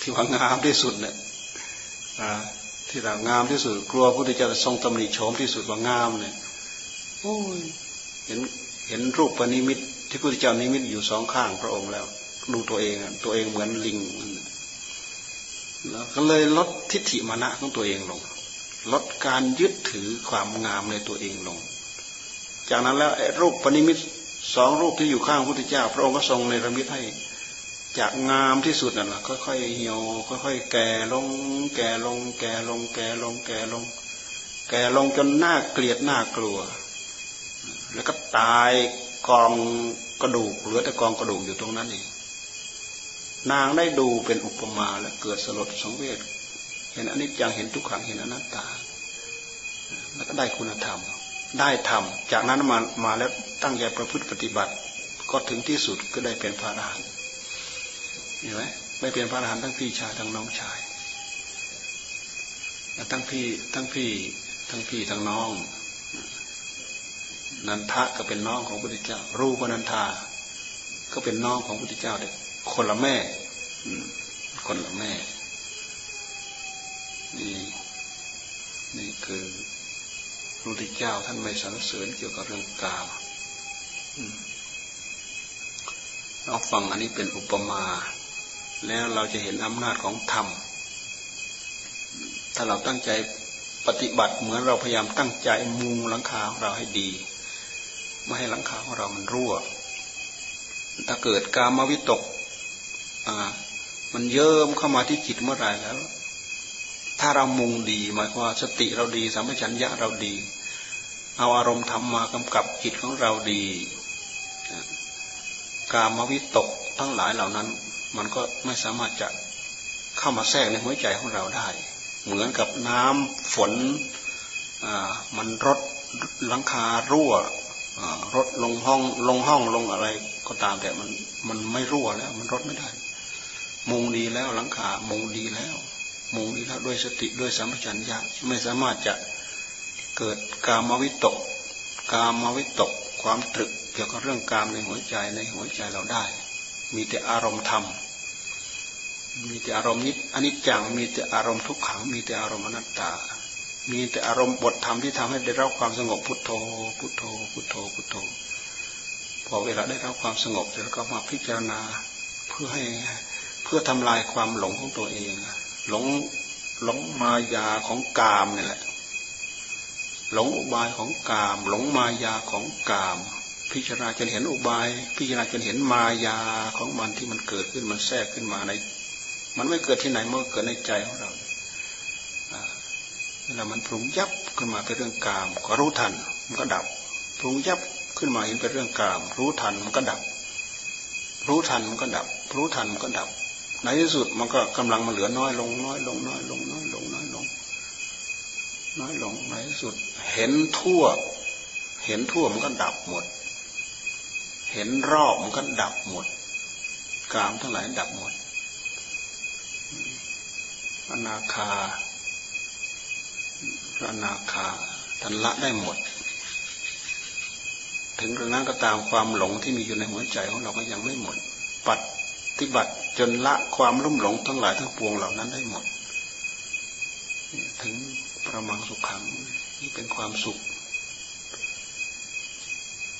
ที่ว่างามที่สุดเนี่ย ที่เรางามที่สุด กลัวพระพุทธเจ้าทรงตำหนิโฉมที่สุดว่างามเนี่ยโอ้ยเห็นเห็นรูปปณิมิตที่พระพุทธเจ้านิมิตอยู่สองข้างพระองค์แล้ว ดูตัวเองตัวเองเหมือนลิงแล้วก็เลยลดทิฏฐิมานะของตัวเองลง ลดการยึดถือความงามในตัวเองลง จากนั้นแล้วรูปปณิมิตสองรูปที่อยู่ข้างพระพุทธเจ้า พระองค์ก็ทรงในระมิตให้ จากงามที่สุดนั่นแหละค่อยๆเหี่ยวค่อยๆแก่ลง แก่ลง แก่ลง แก่ลง แก่ลง แก่ลงจนหน่าเกลียดหน่ากลัว แล้วก็ตายกองกระดูกเหลือแต่กองกระดูกอยู่ตรงนั้นเองนางได้ดูเป็นอุปมาแล้วเกิดสลดสังเวชเห็นอนิจจังเห็นทุกขังเห็นอนัตตา แล้วก็ได้คุณธรรม ได้ธรรม จากนั้นมามาแล้วตั้งใจประพฤติปฏิบัติ ก็ถึงที่สุดก็ได้เป็นพระอรหันต์ เห็นไหมไม่เป็นพระอรหันต์ทั้งพี่ชายทั้งน้องชายทั้งพี่ทั้งพี่ทั้งพี่ทั้งน้อง นันทะก็เป็นน้องของพระพุทธเจ้า รูปนันทา ก็เป็นน้องของพระพุทธเจ้าเด็กคนละแม่คนละแม่นี่นี่คือพระพุทธเจ้าท่านไม่สรรเสริญเกี่ยวกับเรื่องกามเราฟังอันนี้เป็นอุปมา แล้วเราจะเห็นอำนาจของธรรม ถ้าเราตั้งใจปฏิบัติเหมือนเราพยายามตั้งใจมุงหลังคาของเราให้ดี ไม่ให้หลังคาของเรามันรั่ว ถ้าเกิดกามวิตกมันเยิ้มเข้ามาที่จิตเมื่อไหร่แล้ว ถ้าเรามุงดีหมายความว่าสติเราดีสัมปชัญญะเราดี เอาอารมณ์ธรรมมากำกับจิตของเราดี กามวิตกทั้งหลายเหล่านั้น มันก็ไม่สามารถจะเข้ามาแทรกในหัวใจของเราได้ เหมือนกับน้ำฝนมันรดหลังคารั่วรถลงห้องลงห้องลงอะไรก็ตามแต่มันมันไม่รั่วแล้ว มันรถไม่ได้ มุงดีแล้วหลังคามุงดีแล้ว มุงดีแล้วด้วยสติด้วยสัมปชัญญะไม่สามารถจะเกิดกามวิตก กามวิตก ความตรึกเกี่ยวกับเรื่องกามในหัวใจในหัวใจเราได้ มีแต่อารมณ์ธรรม มีแต่อารมณ์นิดอนิจจัง มีแต่อารมณ์ทุกขัง มีแต่อารมณ์อนัตตา มีแต่อารมณ์บทธรรมที่ทำให้ได้รับความสงบพุทโธ พุทโธ พุทโธ พุทโธ พอเวลาได้รับความสงบแล้วก็มาพิจารณาเพื่อให้เพื่อทำลายความหลงของตัวเอง หลงหลงมายาของกามนี่แหละ หลงอุบายของกาม หลงมายาของกาม พิจารณาจนเห็นอุบาย พิจารณาจนเห็นมายาของมันที่มันเกิดขึ้นมันแทรกขึ้นมาใน มันไม่เกิดที่ไหนมันเกิดในใจของเราเวลามันปรุงยับขึ้นมาเป็นเรื่องกาม ก็รู้ทันมันก็ดับ ปรุงยับขึ้นมาเห็นเป็นเรื่องกาม รู้ทันมันก็ดับ รู้ทันมันก็ดับ รู้ทันมันก็ดับ ในที่สุดมันก็กำลังมันเหลือน้อยลงน้อยลงน้อยลงน้อยลงน้อยลงน้อยลงในที่สุด เห็นทั่ว เห็นทั่วมันก็ดับหมด เห็นรอบมันก็ดับหมด กามทั้งหลายดับหมด อนาคาอนาคาทันละได้หมด ถึงกระนั้นก็ตามความหลงที่มีอยู่ในหัวใจของเราก็ยังไม่หมด ปัดฏิบัติจนละความรุ่มหลงทั้งหลายทั้งปวงเหล่านั้นได้หมด ถึงประมังสุขขังนี่เป็นความสุข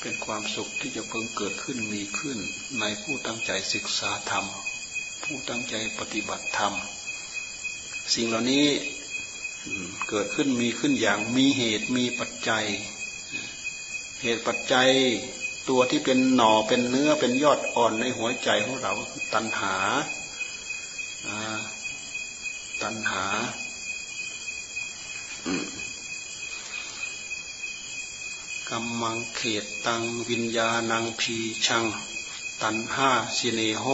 เป็นความสุขที่จะเพิ่งเกิดขึ้นมีขึ้น ในผู้ตั้งใจศึกษาธรรม ผู้ตั้งใจปฏิบัติธรรม สิ่งเหล่านี้เกิดขึ้นมีขึ้นอย่างมีเหตุมีปัจจัย เหตุปัจจัยตัวที่เป็นหน่อเป็นเนื้อเป็นยอดอ่อนในหัวใจของเราตัณหาตัณหา กำมังเขตตังวิญญาณังพีชัง ตันห้าสิเนโห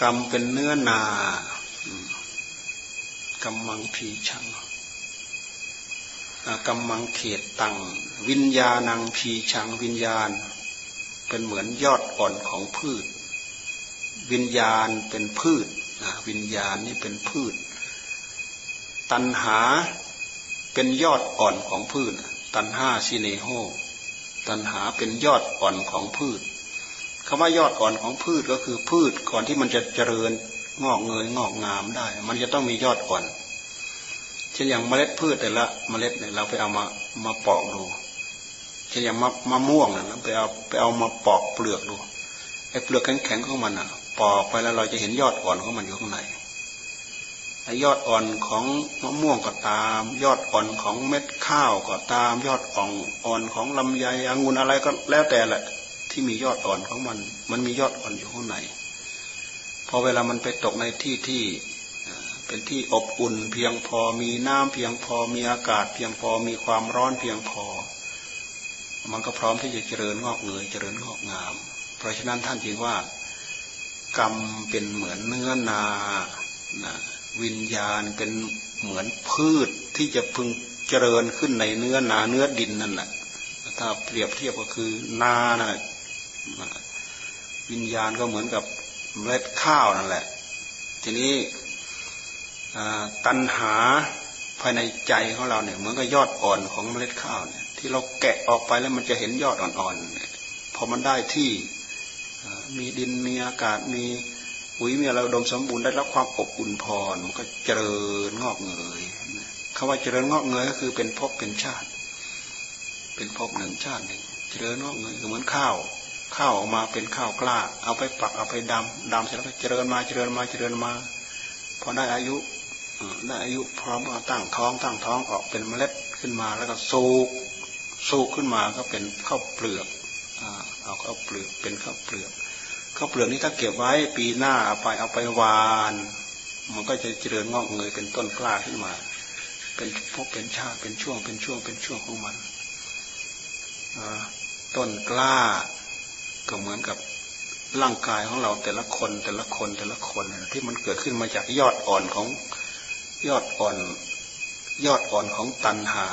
กรรมเป็นเนื้อนากำมังพีชังกำมังเขตตังวิญญาณังพีชังวิญญาณ เป็นเหมือนยอดอ่อนของพืช วิญญาณเป็นพืชวิญญาณนี่เป็นพืช ตันหาเป็นยอดอ่อนของพืช ตันห้าสิเนโฮตันหาเป็นยอดอ่อนของพืชคำว่ายอดอ่อนของพืชก็คือพืชก่อนที่มันจะเจริญงอกเงยงอกงามได้ มันจะต้องมียอดอ่อน เช่นอย่างเมล็ดพืชแต่ละเมล็ดเนี่ยเราไปเอามามาปอกดูเช่นอย่างมะมะม่วงเนี่ยไปเอาไปเอามาปอกเปลือกดูไอ้เปลือกแข็งๆของมันอะ ปอกไปแล้วเราจะเห็นยอดอ่อนของมันอยู่ข้างใน ยอดอ่อนของมะม่วงก็ตาม ยอดอ่อนของเม็ดข้าวก็ตาม ยอดอ่อนอ่อนของลำไยองุ่นอะไรก็แล้วแต่แหละ ที่มียอดอ่อนของมัน มันมียอดอ่อนอยู่ข้างในพอเวลามันไปตกในที่ที่เป็นที่อบอุ่น เพียงพอมีน้ำเพียงพอมีอากาศ เพียงพอมีความร้อนเพียงพอ มันก็พร้อมที่จะเจริญงอกเงยเจริญงอกงาม เพราะฉะนั้นท่านจึงว่ากรรมเป็นเหมือนเนื้อนานะ วิญญาณเป็นเหมือนพืชที่จะพึงเจริญขึ้นในเนื้อนาเนื้อดินนั่นแหละถ้าเปรียบเทียบก็คือนานะวิญญาณก็เหมือนกับเมล็ดข้าวนั่นแหละ ทีนี้ตัณหาภายในใจของเราเนี่ยเหมือนกับยอดอ่อนของเมล็ดข้าวเนี่ยที่เราแกะออกไปแล้วมันจะเห็นยอดอ่อนๆพอมันได้ที่มีดินมีอากาศมี ปุ๋ยมีอะไรดมสมบูรณ์ได้รับความอบอุ่นพรมันก็เจริญงอกเงยคำว่าเจริญงอกเงยก็คือเป็นภพเป็นชาติ เป็นภพหนึ่งชาติหนึ่งเจริญงอกเงยเหมือนข้าว ข้าวออกมาเป็นข้าวกล้า เอาไปปักเอาไปดำดำเสร็จแล้วก็เจริญมาเจริญมาเจริญมาพอได้อายุได้อายุพร้อมตั้งท้องตั้งท้องออกเป็นเมล็ดขึ้นมาแล้วก็สูกสูกขึ้นมาก็เป็นข้าวเปลือกเอาข้าวเปลือกเป็นข้าวเปลือก ข้าวเปลือกนี้ถ้าเก็บไว้ปีหน้าเอาไปเอาไปวาน มันก็จะเจริญงอกเงยเป็นต้นกล้าขึ้นมา เป็นพวกเป็นชาติเป็นช่วงเป็นช่วงเป็นช่วงของมันต้นกล้า ก็เหมือนกับร่างกายของเราแต่ละคนแต่ละคนแต่ละคนที่มันเกิดขึ้นมาจากยอดอ่อนของยอดอ่อน ยอดอ่อนของตันหา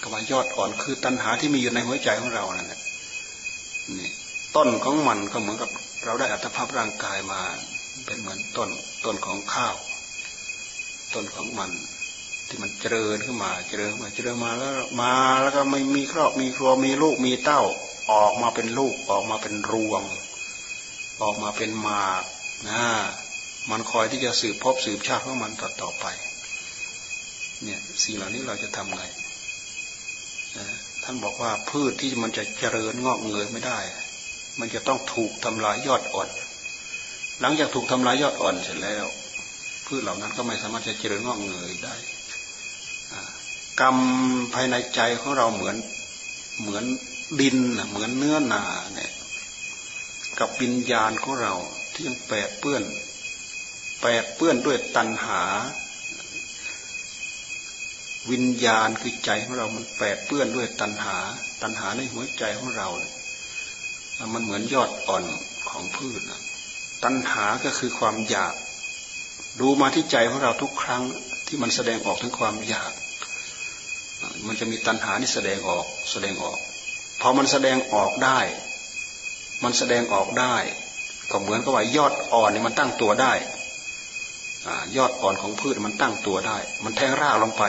คำว่ายอดอ่อนคือตันหาที่มีอยู่ในหัวใจของเรานั่นแหละนี่ ต้นของมันก็เหมือนกับเราได้อัตภาพร่างกายมาเป็นเหมือนต้นต้นของข้าว ต้นของมัน ที่มันเจริญขึ้นมา เจริญมาเจริญมาแล้วมาแล้วก็ไม่มีครอบมีครัวมีลูกมีเต้า ออกมาเป็นลูกออกมาเป็นรวง ออกมาเป็นหมากนะมันคอยที่จะสืบพบสืบชาติของมันต่อต่อไป เนี่ยสิ่งเหล่านี้เราจะทำไงท่านบอกว่าพืชที่มันจะเจริญงอกเงยไม่ได้ มันจะต้องถูกทำลายยอดอ่อน หลังจากถูกทำลายยอดอ่อนเสร็จแล้วพืชเหล่านั้นก็ไม่สามารถจะเจริญงอกเงยได้กรรมภายในใจของเราเหมือนเหมือนดินเหมือนเนื้อนาเนี่ยกับวิญญาณของเราที่ยังแปดเปื้อน แปดเปื้อนด้วยตัณหา วิญญาณคือใจของเรา มันแปดเปื้อนด้วยตัณหา ตัณหาในหัวใจของเราเนี่ย มันเหมือนยอดอ่อนของพืชตัณหาก็คือความอยาก ดูมาที่ใจของเราทุกครั้งที่มันแสดงออกถึงความอยาก มันจะมีตัณหาที่แสดงออกแสดงออก พอมันแสดงออกได้ มันแสดงออกได้ ก็เหมือนกับว่ายอดอ่อนนี่มันตั้งตัวได้ยอดอ่อนของพืชมันตั้งตัวได้ มันแทงรากลงไป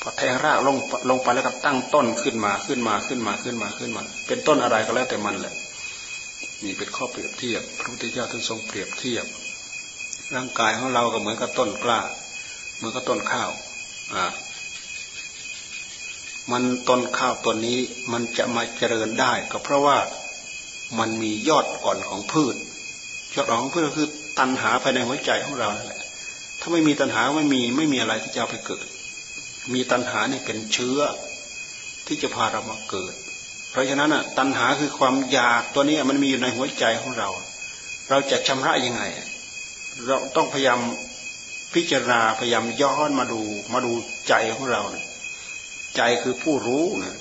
พอแทงรากลงลงไปแล้วก็ตั้งต้นขึ้นมาขึ้นมาขึ้นมาขึ้นมาขึ้นมา เป็นต้นอะไรก็แล้วแต่มันแหละ นี่เป็นข้อเปรียบเทียบ พระพุทธเจ้าท่านทรงเปรียบเทียบ ร่างกายของเราก็เหมือนกับต้นกล้า เหมือนกับต้นข้าวอ่ามันต้นข้าวต้นนี้มันจะมาเจริญได้ก็เพราะว่ามันมียอดอ่อนของพืชยอดอ่อนของพืชก็คือตัณหาภายในหัวใจของเราแหละถ้าไม่มีตัณหาไม่มีไม่มีอะไรที่จะไปเกิด มีตัณหาเนี่ยเป็นเชื้อที่จะพาเรามาเกิด เพราะฉะนั้นอะตัณหาคือความอยากตัวนี้มันมีอยู่ในหัวใจของเรา เราจะชำระยังไง เราต้องพยายามพิจารณาพยายามย้อนมาดูมาดูใจของเราเนี่ยใจคือผู้รู้เนี่ย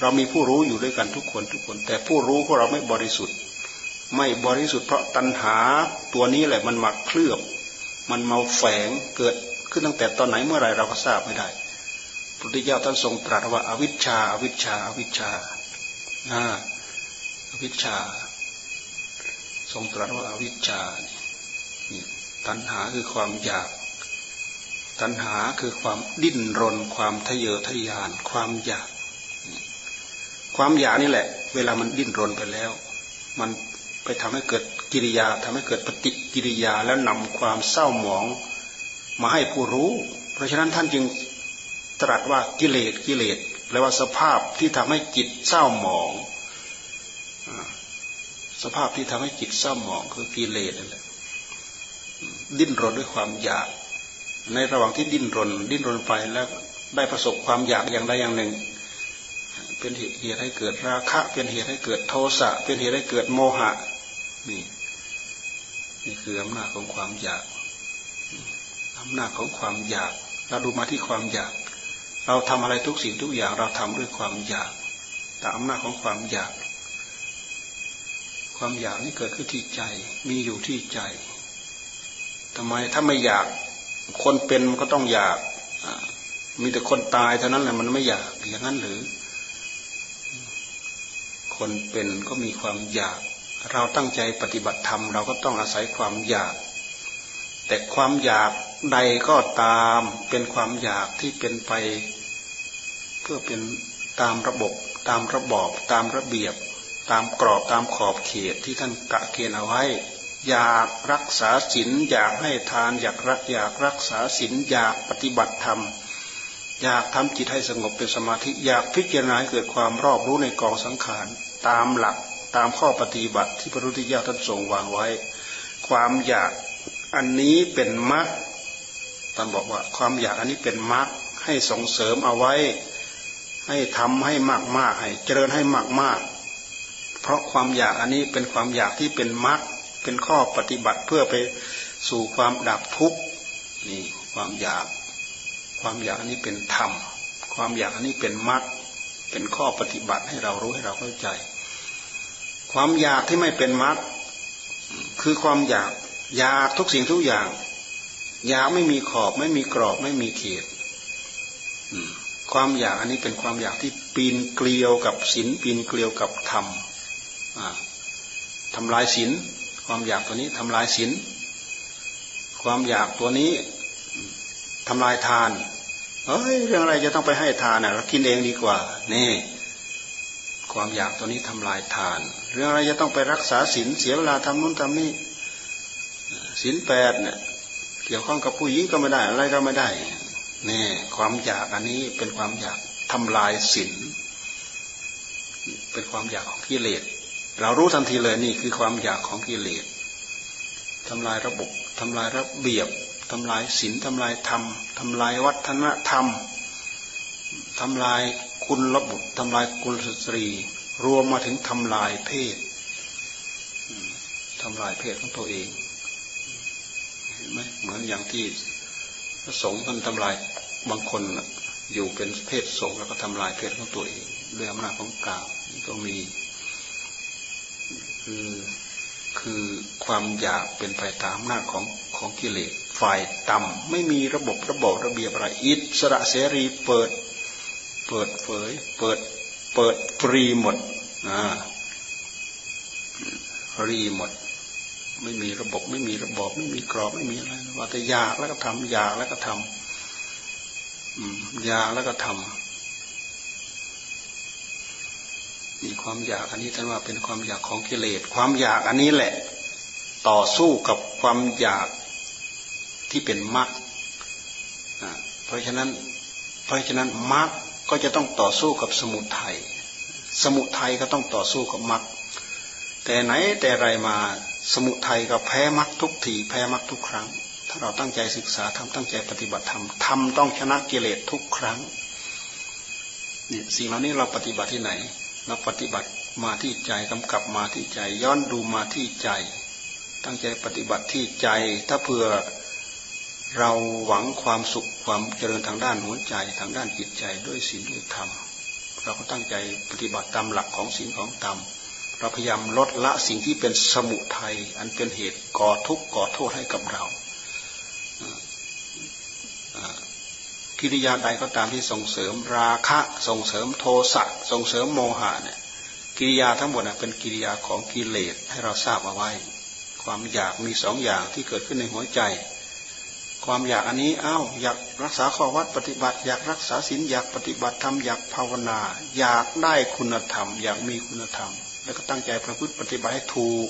เรามีผู้รู้อยู่ด้วยกันทุกคนทุกคน แต่ผู้รู้ของเราไม่บริสุทธิ์ ไม่บริสุทธิ์เพราะตัณหาตัวนี้แหละมันมาเคลือบ มันมาแฝงเกิดขึ้นตั้งแต่ตอนไหนเมื่อไรเราก็ทราบไม่ได้พุทธเจ้าท่านทรงตรัสว่าอาวิชชาอาวิชชาอาวิชชา อ่าวิชา ทรงตรัสว่าอาวิชานี่ตัณหาคือความอยาก ตัณหาคือความดิ้นรน ความทะเยอทะยาน ความอยาก ความอยากนี่แหละ เวลามันดิ้นรนไปแล้ว มันไปทำให้เกิดกิริยาทำให้เกิดปฏิกิริยาแล้วนำความเศร้าหมองมาให้ผู้รู้ เพราะฉะนั้นท่านจึงตรัสว่ากิเลสกิเลส แปลว่าสภาพที่ทำให้จิตเศร้าหมอง สภาพที่ทำให้จิตเศร้าหมองคือกิเลสนั่นแหละดิ้นรนด้วยความอยาก ในระหว่างที่ดิ้นรน ดิ้นรนไปแล้วได้ประสบความอยากอย่างใดอย่างหนึ่ง เป็นเหตุให้เกิดราคะ เป็นเหตุให้เกิดโทสะ เป็นเหตุให้เกิดโมหะ นี่นี่คืออำนาจของความอยากอำนาจของความอยาก เราดูมาที่ความอยาก เราทำอะไรทุกสิ่งทุกอย่างเราทำด้วยความอยากตามอำนาจของความอยาก ความอยากนี่เกิดขึ้นที่ใจ มีอยู่ที่ใจทำไมถ้าไม่อยาก คนเป็นก็ต้องอยาก มีแต่คนตายเท่านั้นแหละมันไม่อยากอย่างนั้นหรือ คนเป็นก็มีความอยาก เราตั้งใจปฏิบัติธรรม เราก็ต้องอาศัยความอยาก แต่ความอยากใดก็ตามเป็นความอยากที่เป็นไป เพื่อเป็นตามระบบ ตามระบอบ ตามระเบียบ ตามกรอบตามขอบเขตที่ท่านกะเกณฑ์เอาไว้ อยากรักษาศีลอยากให้ทานอยากรักอยากรักษาศีลอยากปฏิบัติธรรมอยากทำจิตให้สงบเป็นสมาธิอยากพิจารณาเกิดความรอบรู้ในกองสังขารตามหลักตามข้อปฏิบัติที่พระพุทธเจ้าท่านทรงวางไว้ ความอยาก อันนี้เป็นมรรคท่านบอกว่าความอยากอันนี้เป็นมรรคให้ส่งเสริมเอาไว้ ให้ทำให้มากมากให้เจริญให้มากมากเพราะความอยากอันนี้เป็นความอยากที่เป็นมรรคเป็นข้อปฏิบัติเพื่อไปสู่ความดับทุกข์นี่ความอยาก ความอยากอันนี้เป็นธรรม ความอยากอันนี้เป็นมรรคเป็นข้อปฏิบัติให้เรารู้ให้เราเข้าใจ ความอยากที่ไม่เป็นมรรคคือความอยาก อยากทุกสิ่งทุกอย่าง อยากไม่มีขอบ ไม่มีกรอบ ไม่มีเขตความอยากอันนี้เป็นความอยากที่ปีนเกลียวกับศีลปีนเกลียวกับธรรมทำลายศีลความอยากตัวนี้ทำลายศีลความอยากตัวนี้ทำลายทานเฮ้ยเรื่องอะไรจะต้องไปให้ทานเรากินเองดีกว่า นี่ ความอยากตัวนี้ทำลายทาน เรื่องอะไรจะต้องไปรักษาศีลเสียเวลาทำนู้นทำนี่ ศีลแปดเนี่ยเกี่ยวข้องกับผู้หญิงก็ไม่ได้ อะไรก็ไม่ได้นี่ความอยากอันนี้เป็นความอยากทำลายศีลเป็นความอยากของกิเลสเรารู้ทันทีเลยนี่คือความอยากของกิเลสทำลายระบบทำลายระเบียบทำลายศีลทำลายธรรมทำลายวัฒนธรรมทำลายคุณระบบทำลายคุณสตรี รวมมาถึงทำลายเพศทำลายเพศของตัวเอง มือนอย่างที่พระสงฆ์ท่านทำลายบางคนอยู่เป็นเพศสงฆ์แล้วก็ทำลายเพศของตัวเองด้วยอำนาจของกาวก็มี คือคือความอยากเป็นไปตามอำนาจของของกิเลสฝ่ายต่ำไม่มีระบบระบบระเบียบอะไรอิสระเสรีเปิด เปิดเผย เปิดเปิดฟรีหมดอ่าฟรีหมด ไม่มีระบบไม่มีระบบไม่มีกรอบไม่มีอะไรว่าแต่อยากแล้วก็ทำอยากแล้วก็ทำอยากแล้วก็ทำนี่ความอยากอันนี้ท่านว่าเป็นความอยากของกิเลสความอยากอันนี้แหละ ต่อสู้กับความอยากที่เป็นมรรคเพราะฉะนั้น เพราะฉะนั้นมรรคก็จะต้องต่อสู้กับสมุทัยสมุทัยก็ต้องต่อสู้กับมรรคแต่ไหนแต่ไรมา สมุทัยก็แพ้มักทุกทีแพ้มักทุกครั้ง ถ้าเราตั้งใจศึกษาทำตั้งใจปฏิบัติธรรมทำต้องชนะกิเลสทุกครั้งเนี่ยสิ่งเหล่านี้เราปฏิบัติที่ไหน เราปฏิบัติมาที่ใจกำกับมาที่ใจ ย้อนดูมาที่ใจ ตั้งใจปฏิบัติที่ใจ ถ้าเผื่อเราหวังความสุขความเจริญทางด้านหัวใจทางด้านจิตใจด้วยศีลด้วยธรรม เราก็ตั้งใจปฏิบัติตามหลักของศีลของธรรม เราพยายามลดละสิ่งที่เป็นสมุทัยอันเป็นเหตุก่อทุกข์ก่อโทษให้กับเรากิริยาใดก็ตามที่ส่งเสริมราคะส่งเสริมโทสะส่งเสริมโมหะเนี่ยกิริยาทั้งหมดเป็นกิริยาของกิเลสให้เราทราบเอาไว้ ความอยากมีสองอย่างที่เกิดขึ้นในหัวใจ ความอยากอันนี้อ้าวอยากรักษาข้อวัดปฏิบัติ อยากรักษาศีลอยากปฏิบัติธรรมอยากภาวนา อยากได้คุณธรรม อยากมีคุณธรรม แล้วก็ตั้งใจประพฤติปฏิบัติให้ถูก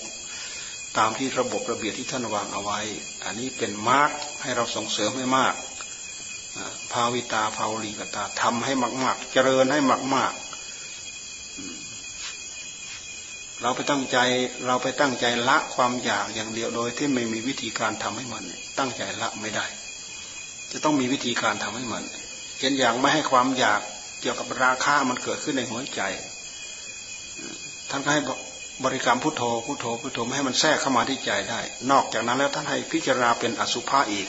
ตามที่ระบบระเบียบที่ท่านวางเอาไว้ อันนี้เป็นมาร์กให้เราส่งเสริมให้มาก ภาวิตาภาวลีกตาทำให้มาก ๆ เจริญให้มาก ๆ เราไปตั้งใจเราไปตั้งใจละความอยากอย่างเดียวโดยที่ไม่มีวิธีการทำให้มัน ตั้งใจละไม่ได้ จะต้องมีวิธีการทำให้มันเช่นอย่างไม่ให้ความอยากเกี่ยวกับราคามันเกิดขึ้นในหัวใจ ท่านก็ให้บริกรรมพุทโธพุทโธพุทโธไม่ให้มันแทรกเข้ามาที่ใจได้ นอกจากนั้นแล้วท่านให้พิจารณาเป็นอสุภะอีก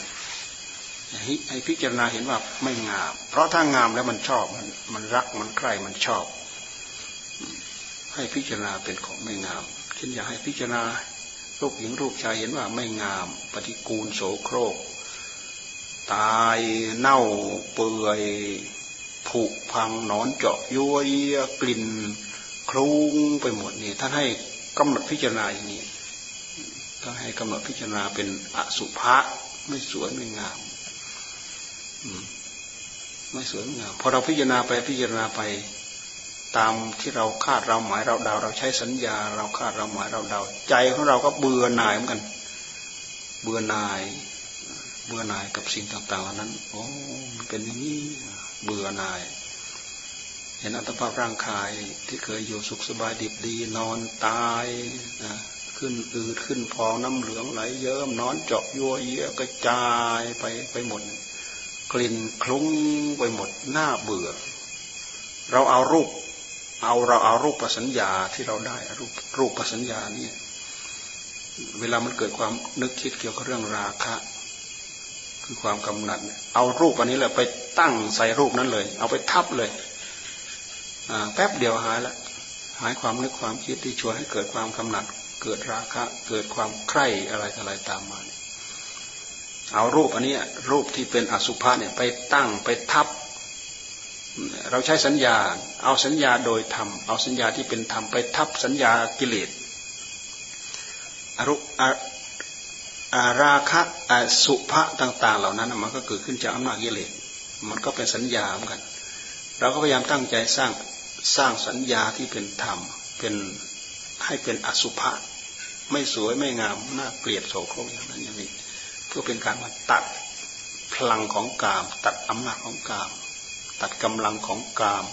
ให้พิจารณาเห็นว่าไม่งาม เพราะถ้างามแล้วมันชอบมันมันรักมันใคร่มันชอบ ให้พิจารณาเป็นของไม่งามเช่นอยากให้พิจารณารูปหญิงรูปชายเห็นว่าไม่งาม ปฏิกูลโสโครก ตายเน่าเปื่อยผุพังนอนเจาะย้วยกลิ่น คลุ้งไปหมดนี่ท่านให้กำหนดพิจารณาอย่างนี้ท่านให้กำหนดพิจารณาเป็นอสุภะไม่สวยไม่งามไม่สวยไม่งามพอเราพิจารณาไปพิจารณาไปตามที่เราคาดเราหมายเราเดาเราใช้สัญญา เราคาดเราหมายเราเดา ใจของเราก็เบื่อหน่ายเหมือนกัน เบื่อหน่าย เบื่อหน่ายกับสิ่งต่างๆเหล่านั้นโอ้มันเป็นอย่างนี้เบื่อหน่าย เห็นอัตภาพร่างกายที่เคยอยู่สุขสบายดิบดีนอนตายนะขึ้นอืดขึ้นพองน้ำเหลืองไหลเยิ้มนอนเจาะยัวเยี่ยกระจายไปไปหมด กลิ่นคลุ้งไปหมดหน้าเบื่อ เราเอารูป เอาเราเอารูปประสัญญาที่เราได้รูปรูปประสัญญานี่เวลามันเกิดความนึกคิดเกี่ยวกับเรื่องราคะ คือความกำหนัด เอารูปอันนี้แหละไปตั้งใส่รูปนั้นเลย เอาไปทับเลย แป๊บเดียวหายละหายความนึกความคิดที่ชวนให้เกิดความกำหนัด เกิดราคะ เกิดความใคร่อะไรอะไรตามมา เอารูปอันนี้รูปที่เป็นอสุภะเนี่ยไปตั้งไปทับ เราใช้สัญญา เอาสัญญาโดยธรรม เอาสัญญาที่เป็นธรรมไปทับสัญญากิเลสอรุอาราคะอสุภะต่าง ๆ เหล่านั้นมันก็เกิดขึ้นจากอำนาจกิเลสมันก็เป็นสัญญาเหมือนกัน เราก็พยายามตั้งใจสร้าง สร้างสัญญาที่เป็นธรรมเป็นให้เป็นอสุภะไม่สวยไม่งามน่าเกลียดโสโครกอย่างนั้นอย่างนี้พื่อเป็นการมาตัดพลังของกาม ตัดอำนาจของกาม ตัดกำลังของกาม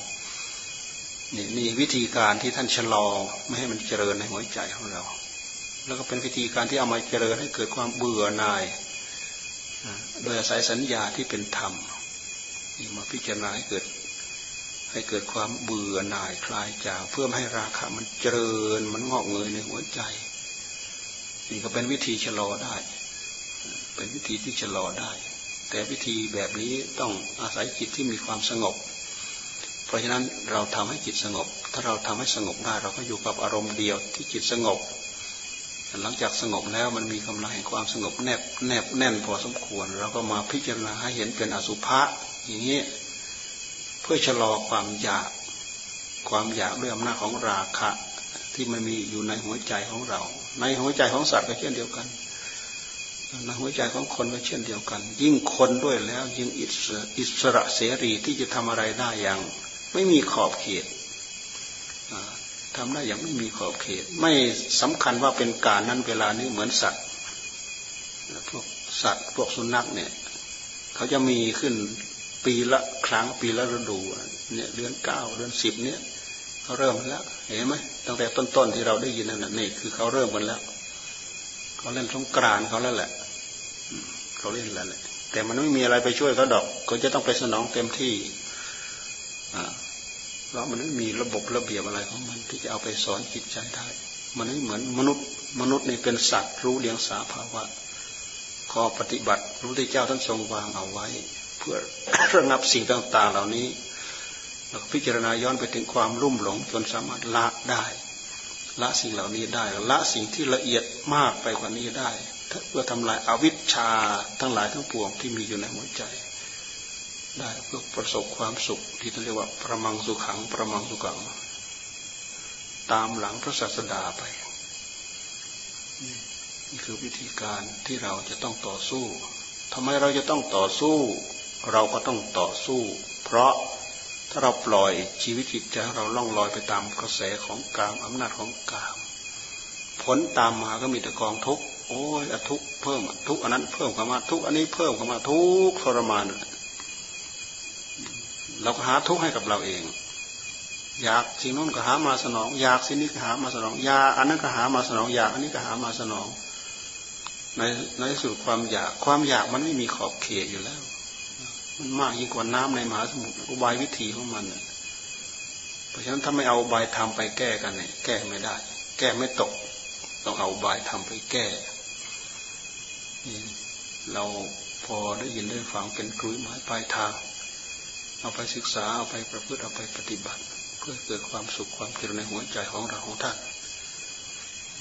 นี่นี่วิธีการที่ท่านชะลอไม่ให้มันเจริญในหัวใจของเรา แล้วก็เป็นวิธีการที่เอามาเจริญให้เกิดความเบื่อหน่าย โดยอาศัยสัญญาที่เป็นธรรมนี่มาพิจารณาให้เกิด ให้เกิดความเบื่อหน่ายคลายจากเพื่อให้ราคะมันเจริญมันงอกเงยในหัวใจ นี่ก็เป็นวิธีชะลอได้ เป็นวิธีที่ชะลอได้ แต่วิธีแบบนี้ต้องอาศัยจิตที่มีความสงบ เพราะฉะนั้นเราทำให้จิตสงบ ถ้าเราทำให้สงบได้ เราก็อยู่กับอารมณ์เดียวที่จิตสงบ หลังจากสงบแล้วมันมีกำลังแห่งความสงบแนบแนบแน่นพอสมควร เราก็มาพิจารณาให้เห็นเป็นอสุภะอย่างนี้ พื่อชะลอความอยาก ความอยากด้วยอำนาจของราคะ ที่มันมีอยู่ในหัวใจของเรา ในหัวใจของสัตว์ก็เช่นเดียวกันในหัวใจของคนก็เช่นเดียวกัน ยิ่งคนด้วยแล้วยิ่งอิสระเสรีที่จะทำอะไรได้อย่าง ไม่มีขอบเขตทำได้อย่างไม่มีขอบเขต ไม่สำคัญว่าเป็นการนั้นเวลานี้เหมือนสัตว์พวกสัตว์พวกสุนัขเนี่ย เขาจะมีขึ้น ปีละครั้งปีละฤดูเนี่ยเดือนเก้าเดือนสิบเนี่ยเขาเริ่มแล้ว เห็นไหมตั้งแต่ต้นๆที่เราได้ยินนั่นนี่คือเขาเริ่มกันแล้วเขาเล่นสงกรานเขาแล้วแหละเขาเล่นแล้วแหละแต่มันไม่มีอะไรไปช่วยเขาดอกเขาจะต้องไปสนองเต็มที่อ่าเพราะมันไม่มีระบบระเบียบอะไรของมันที่จะเอาไปสอนจิตใจได้ มันไม่เหมือนมนุษย์ มนุษย์นี่เป็นสัตว์รู้เลี้ยงสาภาวะข้อปฏิบัติระพุทธเจ้าท่านทรงวางเอาไว้ พื่อระงับสิ่งต่าง ๆ เหล่านี้เราพิจารณาย้อนไปถึงความรุ่มหลงจนสามารถละได้ ละสิ่งเหล่านี้ได้ละสิ่งที่ละเอียดมากไปกว่านี้ได้เพื่อทำลายอาวิชชาทั้งหลายทั้งปวงที่มีอยู่ในหัวใจ ได้เพื่อประสบความสุขที่เรียกว่าประมังสุขังประมังสุขัง ตามหลังพระศาสดาไปนี่คือวิธีการที่เราจะต้องต่อสู้ทำไมเราจะต้องต่อสู้ เราก็ต้องต่อสู้ เพราะถ้าเราปล่อยชีวิตจิตใจเราล่องลอยไปตามกระแสของกามอำนาจของกาม ผลตามมาก็มีแต่กองทุกข์โอ้ยทุกข์เพิ่มทุกข์อันนั้นเพิ่มเข้ามาทุกข์อันนี้เพิ่มเข้ามาทุกข์ทรมานเราก็หาทุกข์ให้กับเราเอง อยากสิ่งนู้นก็หามาสนอง อยากสิ่งนี้ก็หามาสนอง อยากอันนั้นก็หามาสนอง อยากอันนี้ก็หามาสนอง ในในสุดความอยากความอยากมันไม่มีขอบเขตอยู่แล้ว มันมากยิ่งกว่าน้ำในมหาสมุทรอุบายวิธีของมันเพราะฉะนั้นถ้าไม่เอาอุบายทำไปแก้กันเนี่ยแก้ไม่ได้ แก้ไม่ตก ต้องเอาอุบายทำไปแก้เราพอได้ยินได้ฟังเป็นกลุยหมายปลายทาง เอาไปศึกษาเอาไปประพฤติเอาไปปฏิบัติ เพื่อเกิดความสุขความเจริญในหัวใจของเราของท่าน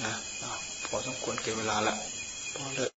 นะพอสมควรเก็บเวลาละพอเลย